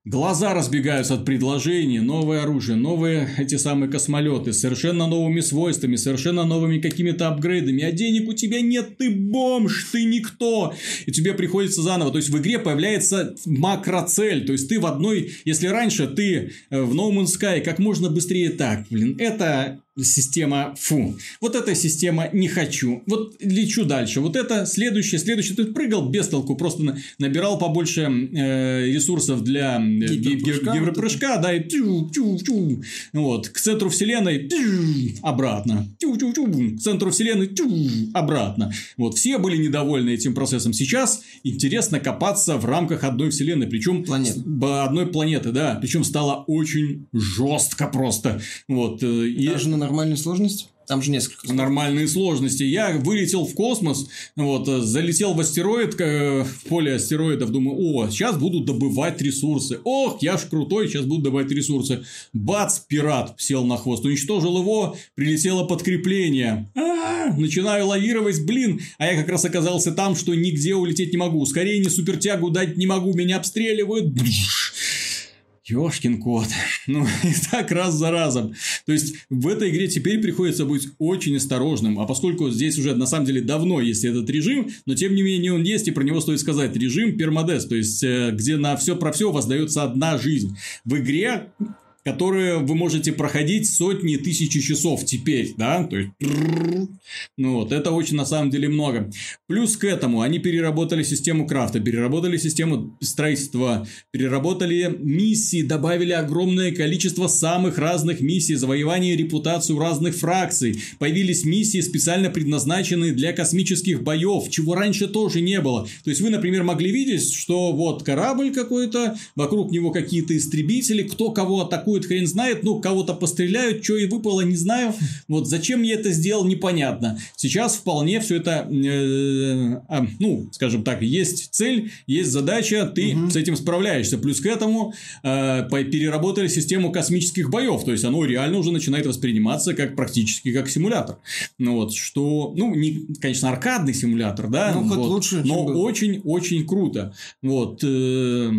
Глаза разбегаются от предложений, новое оружие, новые эти самые космолеты, совершенно новыми свойствами, совершенно новыми какими-то апгрейдами, а денег у тебя нет, ты бомж, ты никто, и тебе приходится заново, то есть в игре появляется макроцель, то есть ты в одной, если раньше ты э, в No Man's Sky как можно быстрее. Так, блин, это система фу. Вот эта система не хочу. Вот лечу дальше. Вот это следующее, следующее. Ты прыгал без толку, просто набирал побольше э, ресурсов для э, гиперпрыжка, да, и тю, тю, тю. Вот. К центру вселенной тю, обратно. Тю, тю, тю. К центру вселенной тю, обратно. Вот. Все были недовольны этим процессом. Сейчас интересно копаться в рамках одной вселенной. Причем Планет. одной планеты, да. Причем стало очень жестко просто. Вот.
Э, Даже и... на нормальной сложности? Там же несколько.
Нормальные сложности. Я вылетел в космос, вот, э, залетел в астероид, в поле астероидов, думаю, о, сейчас буду добывать ресурсы. Ох, я ж крутой, сейчас буду добывать ресурсы. Бац, пират сел на хвост, уничтожил его, прилетело подкрепление. А-а-а, начинаю лавировать, блин, а я как раз оказался там, что нигде улететь не могу. Скорее не супертягу дать не могу, меня обстреливают. Ёшкин кот. Ну, и так раз за разом. То есть, в этой игре теперь приходится быть очень осторожным. А поскольку здесь уже на самом деле давно есть этот режим, но тем не менее он есть, и про него стоит сказать. Режим пермодес, то есть, э, где на все про все воздается одна жизнь. В игре которые вы можете проходить сотни тысяч часов теперь, да, то есть, ну вот, это очень на самом деле много. Плюс к этому они переработали систему крафта, переработали систему строительства, переработали миссии, добавили огромное количество самых разных миссий, завоевание репутацию разных фракций, появились миссии, специально предназначенные для космических боев, чего раньше тоже не было. То есть, вы, например, могли видеть, что вот корабль какой-то, вокруг него какие-то истребители, кто кого атакует, будет, хрен знает, ну, кого-то постреляют, что и выпало, не знаю. Вот зачем я это сделал, непонятно. Сейчас вполне все это, э, э, ну, скажем так, есть цель, есть задача, ты угу. с этим справляешься. Плюс к этому э, переработали систему космических боев, то есть оно реально уже начинает восприниматься как практически как симулятор. Ну вот, что, ну, не, конечно, аркадный симулятор, да,
ну,
вот,
лучше,
но очень-очень круто. Вот, э,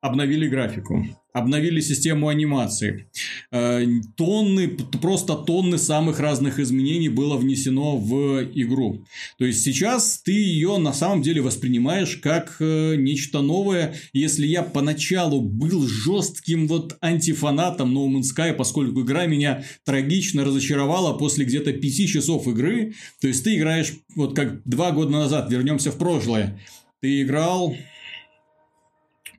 обновили графику обновили систему анимации. Э, тонны, просто тонны самых разных изменений было внесено в игру. То есть сейчас ты ее на самом деле воспринимаешь как э, нечто новое. Если я поначалу был жестким вот антифанатом No Man's Sky, поскольку игра меня трагично разочаровала после где-то 5 часов игры, то есть ты играешь вот как два года назад, вернемся в прошлое. Ты играл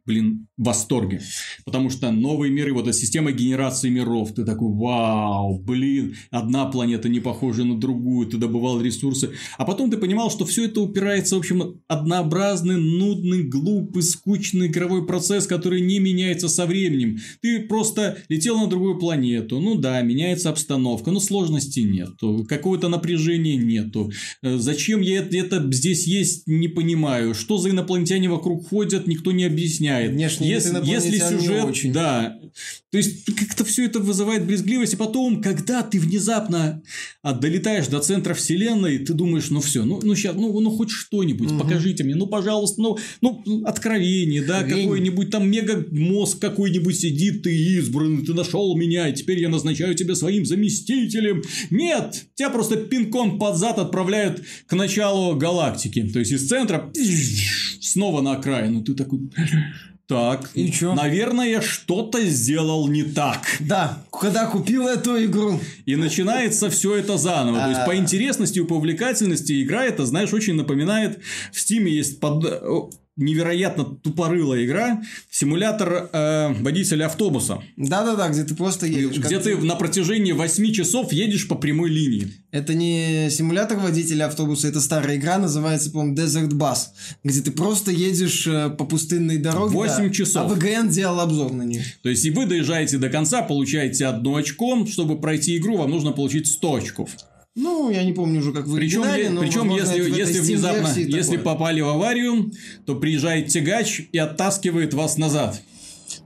блин, в восторге. Потому что новые миры, вот эта система генерации миров, ты такой, вау, блин, одна планета не похожа на другую, ты добывал ресурсы. А потом ты понимал, что все это упирается, в общем, однообразный, нудный, глупый, скучный игровой процесс, который не меняется со временем. Ты просто летел на другую планету, ну да, меняется обстановка, но сложности нету, какого-то напряжения нету. Э, зачем я это, это здесь есть, не понимаю. Что за инопланетяне вокруг ходят, никто не объясняет.
Внешне
если, если сюжет,
очень.
да, то есть как-то все это вызывает брезгливость, и потом, когда ты внезапно долетаешь до центра вселенной, ты думаешь, ну все, ну, ну сейчас, ну, ну хоть что-нибудь, угу. покажите мне, ну пожалуйста, ну, ну откровение, да, какой-нибудь там мега мозг какой-нибудь сидит, ты избранный, ты нашел меня, и теперь я назначаю тебя своим заместителем. Нет, тебя просто пинком под зад отправляют к началу галактики, то есть из центра снова на окраину, ты такой так,
и чё?
Наверное, что-то сделал не так.
Да, когда купил эту игру.
И начинается все это заново. То есть, по а. интересности и по увлекательности игра это, знаешь, очень напоминает. В Стиме есть под невероятно тупорылая игра, симулятор э, водителя автобуса.
Да-да-да, где ты просто едешь.
Где ты, ты на протяжении 8 часов едешь по прямой линии.
Это не симулятор водителя автобуса, это старая игра, называется, по-моему, Desert Bus, где ты просто едешь э, по пустынной дороге.
8 да, часов.
А ВГН делал обзор на нее.
То есть, и вы доезжаете до конца, получаете одно очко, чтобы пройти игру, вам нужно получить 100 очков.
Ну, я не помню уже, как вы
Причем, но, причем возможно, если, если внезапно, если попали в аварию, то приезжает тягач и оттаскивает вас назад.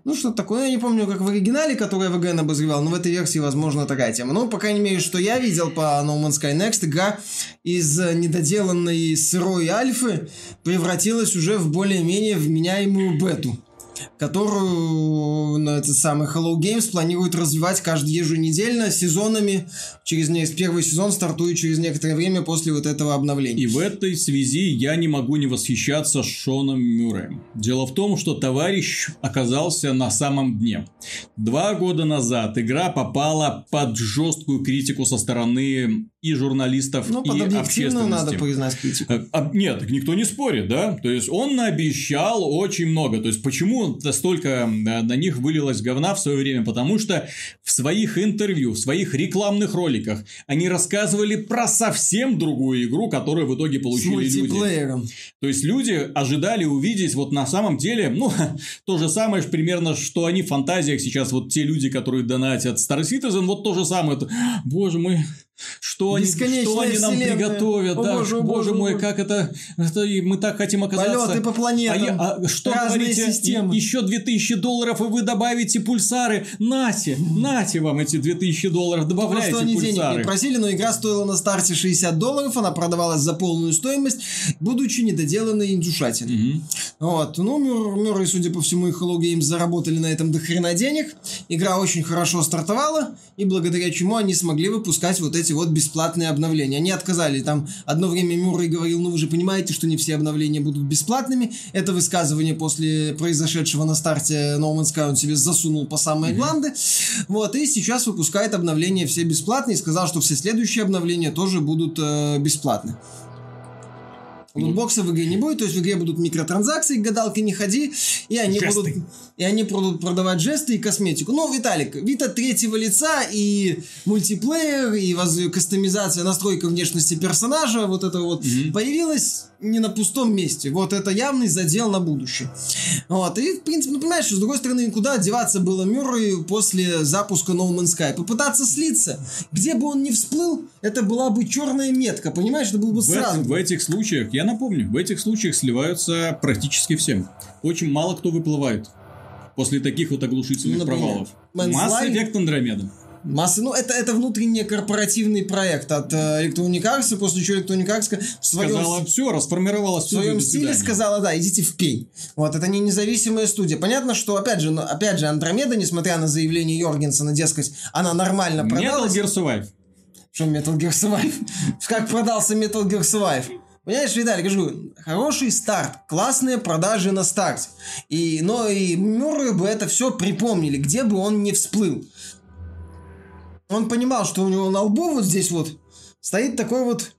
Ну, что такое, я не помню, как в оригинале, который ВГН обозревал, но в этой версии, возможно, такая тема. Ну, по крайней мере, что я видел по No Man's Sky Next, игра из недоделанной сырой альфы превратилась уже в более-менее вменяемую бету которую на этот самый Hello Games планирует развивать каждый еженедельно сезонами. Через не... первый сезон стартует через некоторое время после вот этого обновления.
И в этой связи я не могу не восхищаться Шоном Мюрреем. Дело в том, что товарищ оказался на самом дне. Два года назад игра попала под жесткую критику со стороны и журналистов, ну, и общественности.
надо признать критику. А,
а, нет, никто не спорит, да? То есть, он наобещал очень много. То есть, почему столько на них вылилось говна в свое время? Потому что в своих интервью, в своих рекламных роликах они рассказывали про совсем другую игру, которую в итоге получили
С
люди. То есть, люди ожидали увидеть вот на самом деле, ну, то же самое примерно, что они в фантазиях сейчас, вот те люди, которые донатят Star Citizen, вот то же самое. Боже мой, Что они, что они нам
вселенная.
приготовят,
О,
да,
боже,
боже,
боже,
мой, как это, это и мы так хотим оказаться.
Полеты по
А,
планетам.
я- а что
разные
говорите,
системы.
и- еще 2000 долларов, и вы добавите пульсары. Нате, нате вам эти 2000 долларов, добавляйте
Просто они денег
пульсары.
не просили, но игра стоила на старте 60 долларов, она продавалась за полную стоимость, будучи недоделанной и индюшательной.
Мгм.
Вот, ну, Мюр, Мюррей, судя по всему, и Hello Games заработали на этом до хрена денег. Игра очень хорошо стартовала, и благодаря чему они смогли выпускать вот эти вот бесплатные обновления. Они отказали, там одно время Мюррей говорил, ну вы же понимаете, что не все обновления будут бесплатными. Это высказывание после произошедшего на старте No Man's Sky он себе засунул по самые гланды. Вот, и сейчас выпускает обновления все бесплатные, и сказал, что все следующие обновления тоже будут э, бесплатны. Лутбокса в игре не будет, то есть в игре будут микротранзакции, к гадалке не ходи, и они
Жесты.
будут и они будут продавать жесты и косметику. Ну, Виталик, вид от третьего лица и мультиплеер, и воз- кастомизация, настройка внешности персонажа, вот это вот появилась не на пустом месте. Вот это явный задел на будущее. Вот, и, в принципе, ну, понимаешь, с другой стороны, куда деваться было Мюррею после запуска No Man's Sky? Попытаться слиться. Где бы он ни всплыл, это была бы черная метка, понимаешь? Это было бы
В,
сразу.
в этих случаях, я напомню, в этих случаях сливаются практически всем. Очень мало кто выплывает после таких вот оглушительных
Ну, например,
провалов.
Line?
Эффект Андромеда.
Массы, ну, это, это внутренний корпоративный проект от э, Electronic Arts, после чего Electronic Arts в своем,
Сказала, все, расформировалась
в своем стиле
свидания».
сказала, да, идите в пень. Вот, это не независимая студия. Понятно, что, опять же, ну, опять же, Андромеда, несмотря на заявление Йоргенсена, дескать, она нормально
Metal
продалась.
Gear Survive.
Что Metal Gear Survive? Как продался Metal Gear Survive? Понимаешь, Виталий, говорю, хороший старт, классные продажи на старте. И, но и Мюррею бы это все припомнили, где бы он не всплыл. Он понимал, что у него на лбу вот здесь вот стоит такой вот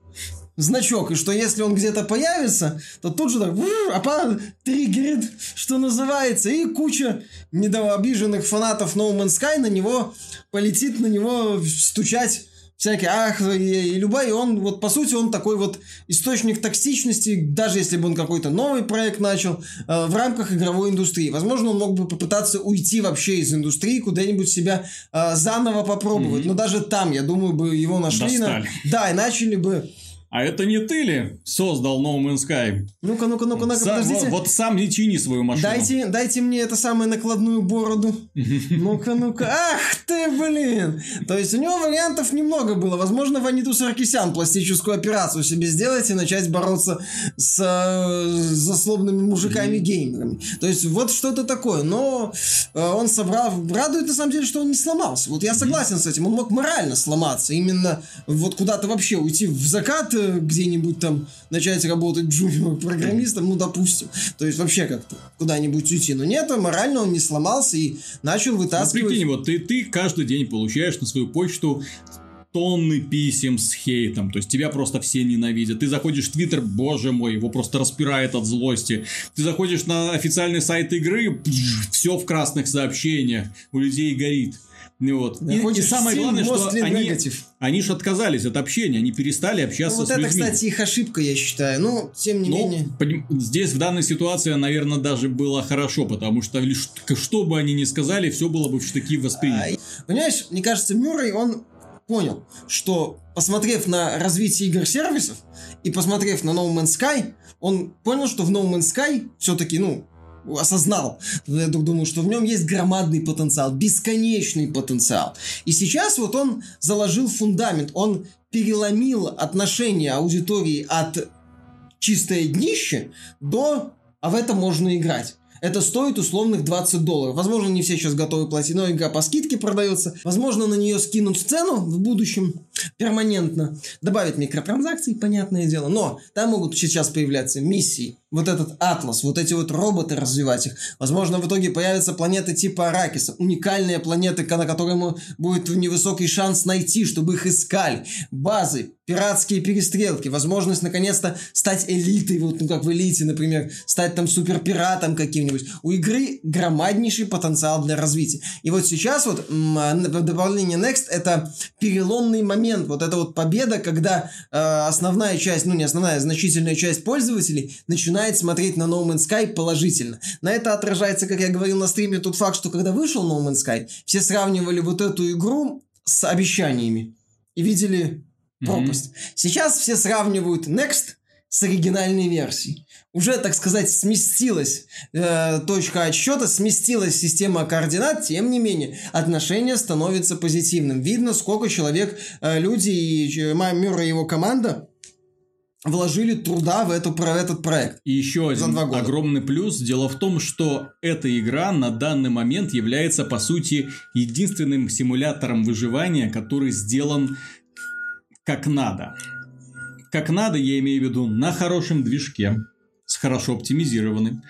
значок, и что если он где-то появится, то тут же так апа триггерит, что называется, и куча недообиженных фанатов No Man's Sky на него полетит, на него стучать всякие, ах, и, любой, и он, вот по сути, он такой вот источник токсичности, даже если бы он какой-то новый проект начал э, в рамках игровой индустрии. Возможно, он мог бы попытаться уйти вообще из индустрии, куда-нибудь себя э, заново попробовать. Но даже там, я думаю, бы его нашли. на-. Да, и начали бы
А это не ты ли создал No Man's Sky?
Ну-ка, ну-ка, ну-ка, ну-ка, подождите.
вот, вот сам не чини свою машину.
Дайте, дайте мне это самую накладную бороду. Ну-ка, ну-ка. Ах ты, блин! То есть у него вариантов немного было. Возможно, Ваниту Саркисян пластическую операцию себе сделать и начать бороться с э, заслобными мужиками-геймерами. То есть вот что-то такое. Но э, он собрал... Радует на самом деле, что он не сломался. Вот я согласен с этим. Он мог морально сломаться. Именно вот куда-то вообще уйти в закат где-нибудь там, начать работать джуниор-программистом, ну, допустим. То есть вообще как-то куда-нибудь уйти. Но нет, морально он не сломался и начал
Ну,
вытаскивать...
прикинь, вот ты, ты каждый день получаешь на свою почту тонны писем с хейтом, то есть тебя просто все ненавидят. Ты заходишь в Твиттер, боже мой, его просто распирает от злости. Ты заходишь на официальный сайт игры, все в красных сообщениях, у людей горит. Ну Вот. И, и самое главное, что они,
negative.
они же отказались от общения, они перестали
Ну,
общаться
вот
с
это,
людьми.
кстати, их ошибка, я считаю. Ну, тем не
Ну,
менее...
поним- здесь в данной ситуации, наверное, даже было хорошо, потому что лишь что бы они ни сказали, все было бы в штыки воспринято.
А, Понимаешь, мне кажется, Мюррей, он понял, что посмотрев на развитие игр-сервисов и посмотрев на No Man's Sky, он понял, что в No Man's Sky все-таки, ну, осознал, я ду- думаю, что в нем есть громадный потенциал, бесконечный потенциал. И сейчас вот он заложил фундамент, он переломил отношение аудитории от чистое днище до «а в это можно играть». Это стоит условных 20 долларов. Возможно, не все сейчас готовы платить, но игра по скидке продается. Возможно, на нее скинут цену в будущем перманентно. Добавят микротранзакций, понятное дело. Но там могут сейчас появляться миссии. Вот этот атлас, вот эти вот роботы развивать их. Возможно, в итоге появятся планеты типа Аракиса. Уникальные планеты, на которые ему будет невысокий шанс найти, чтобы их искали. Базы, пиратские перестрелки, возможность наконец-то стать элитой, вот ну как в элите, например, стать там суперпиратом каким-нибудь. У игры громаднейший потенциал для развития. И вот сейчас вот а, добавление Next это переломный момент, вот это вот победа, когда э, основная часть, ну не основная, а значительная часть пользователей начинает смотреть на No Man's Sky положительно. На это отражается, как я говорил на стриме, тот факт, что когда вышел No Man's Sky, все сравнивали вот эту игру с обещаниями и видели пропасть. Сейчас все сравнивают Next с оригинальной версией. Уже, так сказать, сместилась э, точка отсчета, сместилась система координат, тем не менее, отношение становится позитивным. Видно, сколько человек, э, люди и э, и его команда вложили труда в, эту, про этот проект.
И еще один огромный плюс. Дело в том, что эта игра на данный момент является, по сути, единственным симулятором выживания, который сделан как надо. Как надо, я имею в виду, на хорошем движке, хорошо оптимизированным,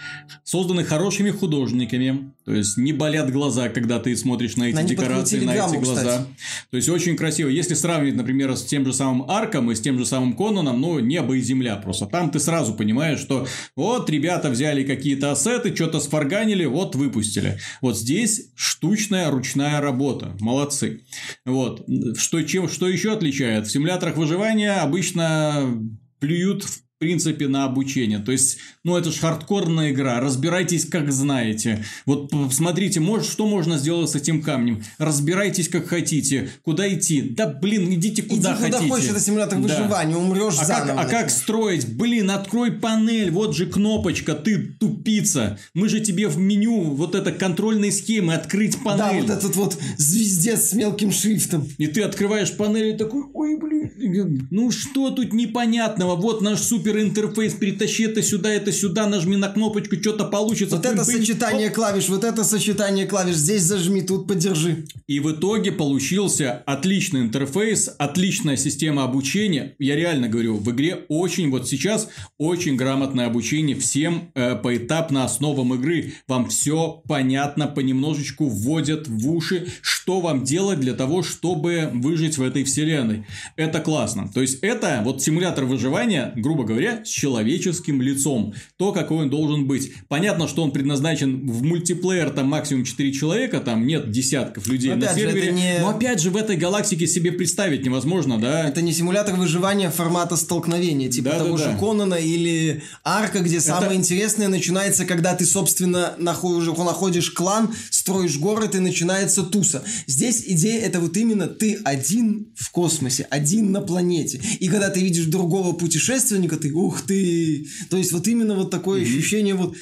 созданы хорошими художниками, то есть не болят глаза, когда ты смотришь на эти на декорации, на эти глаза. Кстати. То есть очень красиво. Если сравнить, например, с тем же самым Арком и с тем же самым Конаном, ну, небо и земля просто. Там ты сразу понимаешь, что вот ребята взяли какие-то ассеты, что-то сфарганили, вот выпустили. Вот здесь штучная ручная работа. Молодцы. Вот. Что, чем, что еще отличает? В симуляторах выживания обычно плюют в принципе, на обучение. То есть, ну, это же хардкорная игра. Разбирайтесь, как знаете. Вот смотрите, может, что можно сделать с этим камнем. Разбирайтесь, как хотите. Куда идти? Да, блин, идите куда Иди хотите. куда хочешь,
это симулятор да. выживания, умрешь
а
заново.
Как, а как строить? Блин, открой панель, вот же кнопочка, ты тупица. Мы же тебе в меню вот это контрольной схемы открыть панель. Да,
вот этот вот звездец с мелким шрифтом.
И ты открываешь панель и такой, ой, блин, ну что тут непонятного? Вот наш супер интерфейс, перетащи это сюда, это сюда, нажми на кнопочку, что-то получится.
Вот это сочетание клавиш, вот это сочетание клавиш, здесь зажми, тут подержи.
И в итоге получился отличный интерфейс, отличная система обучения. Я реально говорю, в игре очень, вот сейчас, очень грамотное обучение всем э, поэтапно основам игры. Вам все понятно, понемножечку вводят в уши, что вам делать для того, чтобы выжить в этой вселенной. Это классно. То есть, это вот симулятор выживания, грубо говоря, говоря, с человеческим лицом. То, какой он должен быть. Понятно, что он предназначен в мультиплеер, там максимум 4 человека, там нет десятков людей но, на сервере. Не... Но опять же, в этой галактике себе представить невозможно, да?
Это не симулятор выживания формата столкновения, типа да, того да, же да. Конана или Арка, где Это... самое интересное начинается, когда ты, собственно, находишь, находишь клан, строишь город и начинается туса. Здесь идея это вот именно ты один в космосе, один на планете. И когда ты видишь другого путешественника, ты, ух ты! То есть вот именно вот такое mm-hmm. ощущение вот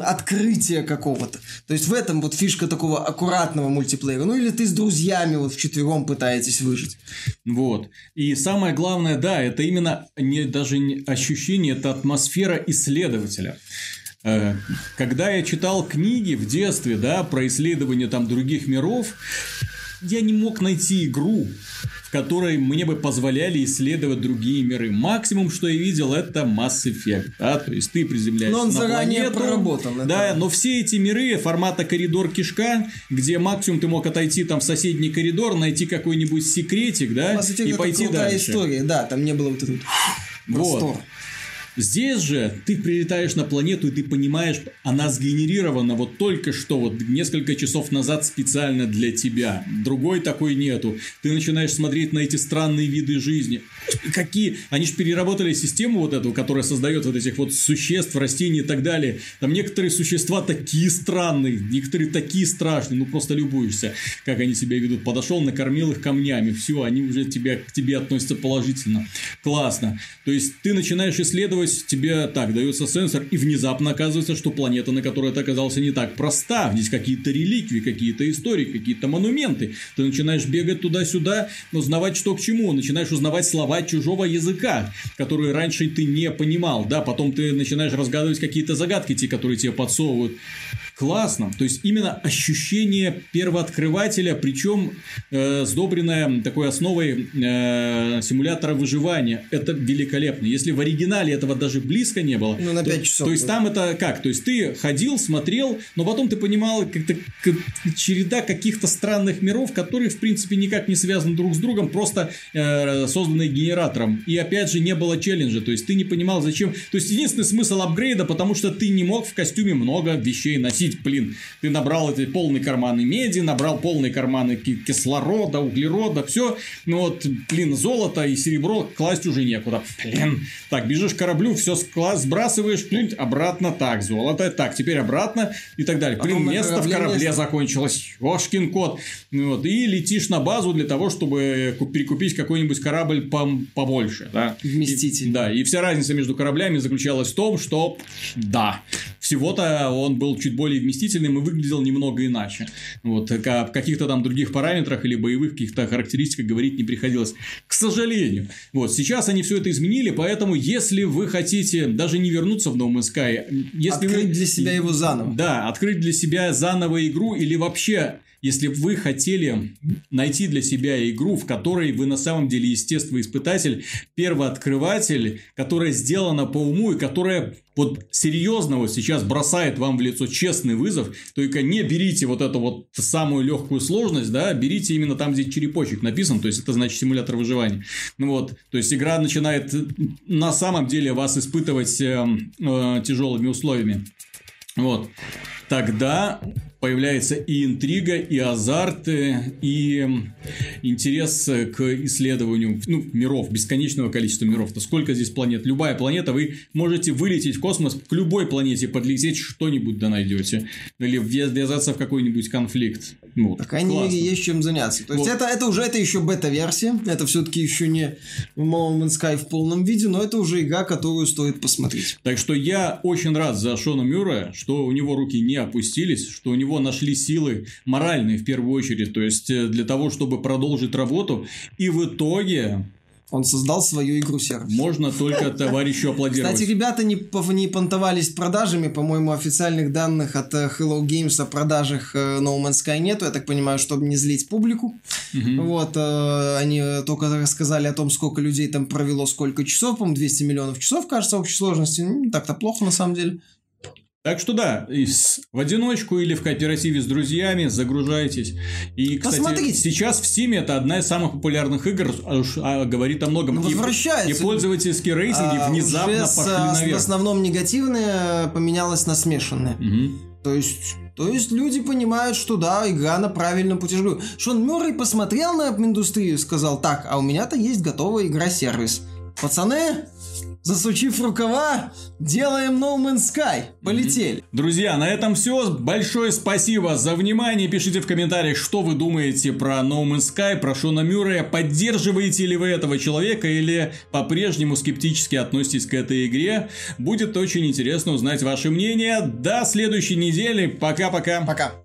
открытия какого-то. То есть в этом вот фишка такого аккуратного мультиплеера. Ну или ты с друзьями вот вчетвером пытаетесь выжить.
Вот. И самое главное, да, это именно не, даже не ощущение, это атмосфера исследователя э, когда я читал книги в детстве, да, про исследования там других миров, я не мог найти игру, в которой мне бы позволяли исследовать другие миры. Максимум, что я видел, это Mass Effect. Да? То есть, ты приземляешься но он на заранее планету. проработан. Да, но все эти миры формата коридор кишка, где максимум ты мог отойти там в соседний коридор, найти какой-нибудь секретик, да,
и пойти дальше. история, да, там не было вот этого вот. простора.
Здесь же ты прилетаешь на планету, и ты понимаешь, она сгенерирована вот только что, вот несколько часов назад специально для тебя. Другой такой нету. Ты начинаешь смотреть на эти странные виды жизни. Какие? Они же переработали систему вот эту, которая создает вот этих вот существ, растений и так далее. Там некоторые существа такие странные, некоторые такие страшные. Ну, просто любуешься, как они себя ведут. Подошел, накормил их камнями. Все, они уже тебя, к тебе относятся положительно. Классно. То есть, ты начинаешь исследовать тебе так дается сенсор, и внезапно оказывается, что планета, на которой ты оказался, не так проста. Здесь какие-то реликвии, какие-то истории, какие-то монументы. Ты начинаешь бегать туда-сюда, узнавать, что к чему. Начинаешь узнавать слова чужого языка, которые раньше ты не понимал. Да, потом ты начинаешь разгадывать какие-то загадки, те, которые тебе подсовывают классно. То есть именно ощущение первооткрывателя, причем э, сдобренное такой основой э, симулятора выживания. Это великолепно. Если в оригинале этого даже близко не было.
Ну, на 5 часов.
То есть там это как? То есть ты ходил, смотрел, но потом ты понимал как-то череда каких-то странных миров, которые в принципе никак не связаны друг с другом, просто э, созданные генератором. И опять же не было челленджа. То есть ты не понимал, зачем. То есть единственный смысл апгрейда, потому что ты не мог в костюме много вещей носить запустить, блин, ты набрал эти полные карманы меди, набрал полные карманы кислорода, углерода, все, ну вот, блин, золото и серебро класть уже некуда, блин, так, бежишь к кораблю, все сбрасываешь, блин, обратно, так, золото, так, теперь обратно и так далее, блин, место в корабле место. закончилось, ошкин кот, ну вот, и летишь на базу для того, чтобы перекупить какой-нибудь корабль побольше, да.
Вместитель.
И, да, и вся разница между кораблями заключалась в том, что, да, всего-то он был чуть более вместительным и выглядел немного иначе. Вот, о каких-то там других параметрах или боевых каких-то характеристиках говорить не приходилось. К сожалению. Вот, сейчас они все это изменили, поэтому если вы хотите даже не вернуться в No Man's Sky, если
открыть
вы...
для себя его заново.
Да, открыть для себя заново игру или вообще если бы вы хотели найти для себя игру, в которой вы на самом деле естествоиспытатель, первооткрыватель, которая сделана по уму и которая вот серьезно вот сейчас бросает вам в лицо честный вызов, только не берите вот эту вот самую легкую сложность, да, берите именно там, где черепочек написан, то есть это значит симулятор выживания. Ну вот, то есть игра начинает на самом деле вас испытывать э, э, тяжелыми условиями. Вот. Тогда появляется и интрига, и азарт, и интерес к исследованию ну, миров, бесконечного количества миров. То сколько здесь планет? Любая планета, вы можете вылететь в космос, к любой планете подлететь, что-нибудь да найдете. Или ввязаться в какой-нибудь конфликт.
Ну, По крайней мере, есть чем заняться. То есть, вот. это, это уже это еще бета-версия. Это все-таки еще не No Man's Sky в полном виде, но это уже игра, которую стоит посмотреть.
Так что я очень рад за Шона Мюра, что у него руки не опустились, что у него него нашли силы моральные в первую очередь, то есть э, для того, чтобы продолжить работу. И в итоге
он создал свою игру сервис.
Можно только товарищу аплодировать.
Кстати, ребята не, не понтовались продажами. По-моему, официальных данных от э, Hello Games о продажах э, No Man's Sky нету. Я так понимаю, чтобы не злить публику. Угу. Вот, они только рассказали о том, сколько людей там провело, сколько часов. По-моему, 200 миллионов часов, кажется, общей сложности. Ну, так-то плохо, на самом деле.
Так что да, в одиночку или в кооперативе с друзьями загружайтесь. И, кстати, Посмотрите. сейчас в Steam это одна из самых популярных игр, а, а, говорит о многом. Ну,
возвращается.
И, и пользовательские рейтинги а, внезапно уже пошли с, наверх.
В основном негативные поменялось на смешанные. Угу. То есть то есть люди понимают, что да, игра на правильном пути. Шон Мюррей посмотрел на индустрию и сказал, так, а у меня-то есть готовая игра-сервис. Пацаны, засучив рукава, делаем No Man's Sky. Полетели.
Друзья, на этом все. Большое спасибо за внимание. Пишите в комментариях, что вы думаете про No Man's Sky, про Шона Мюррея. Поддерживаете ли вы этого человека или по-прежнему скептически относитесь к этой игре. Будет очень интересно узнать ваше мнение. До следующей недели. Пока-пока.
Пока. -пока. Пока.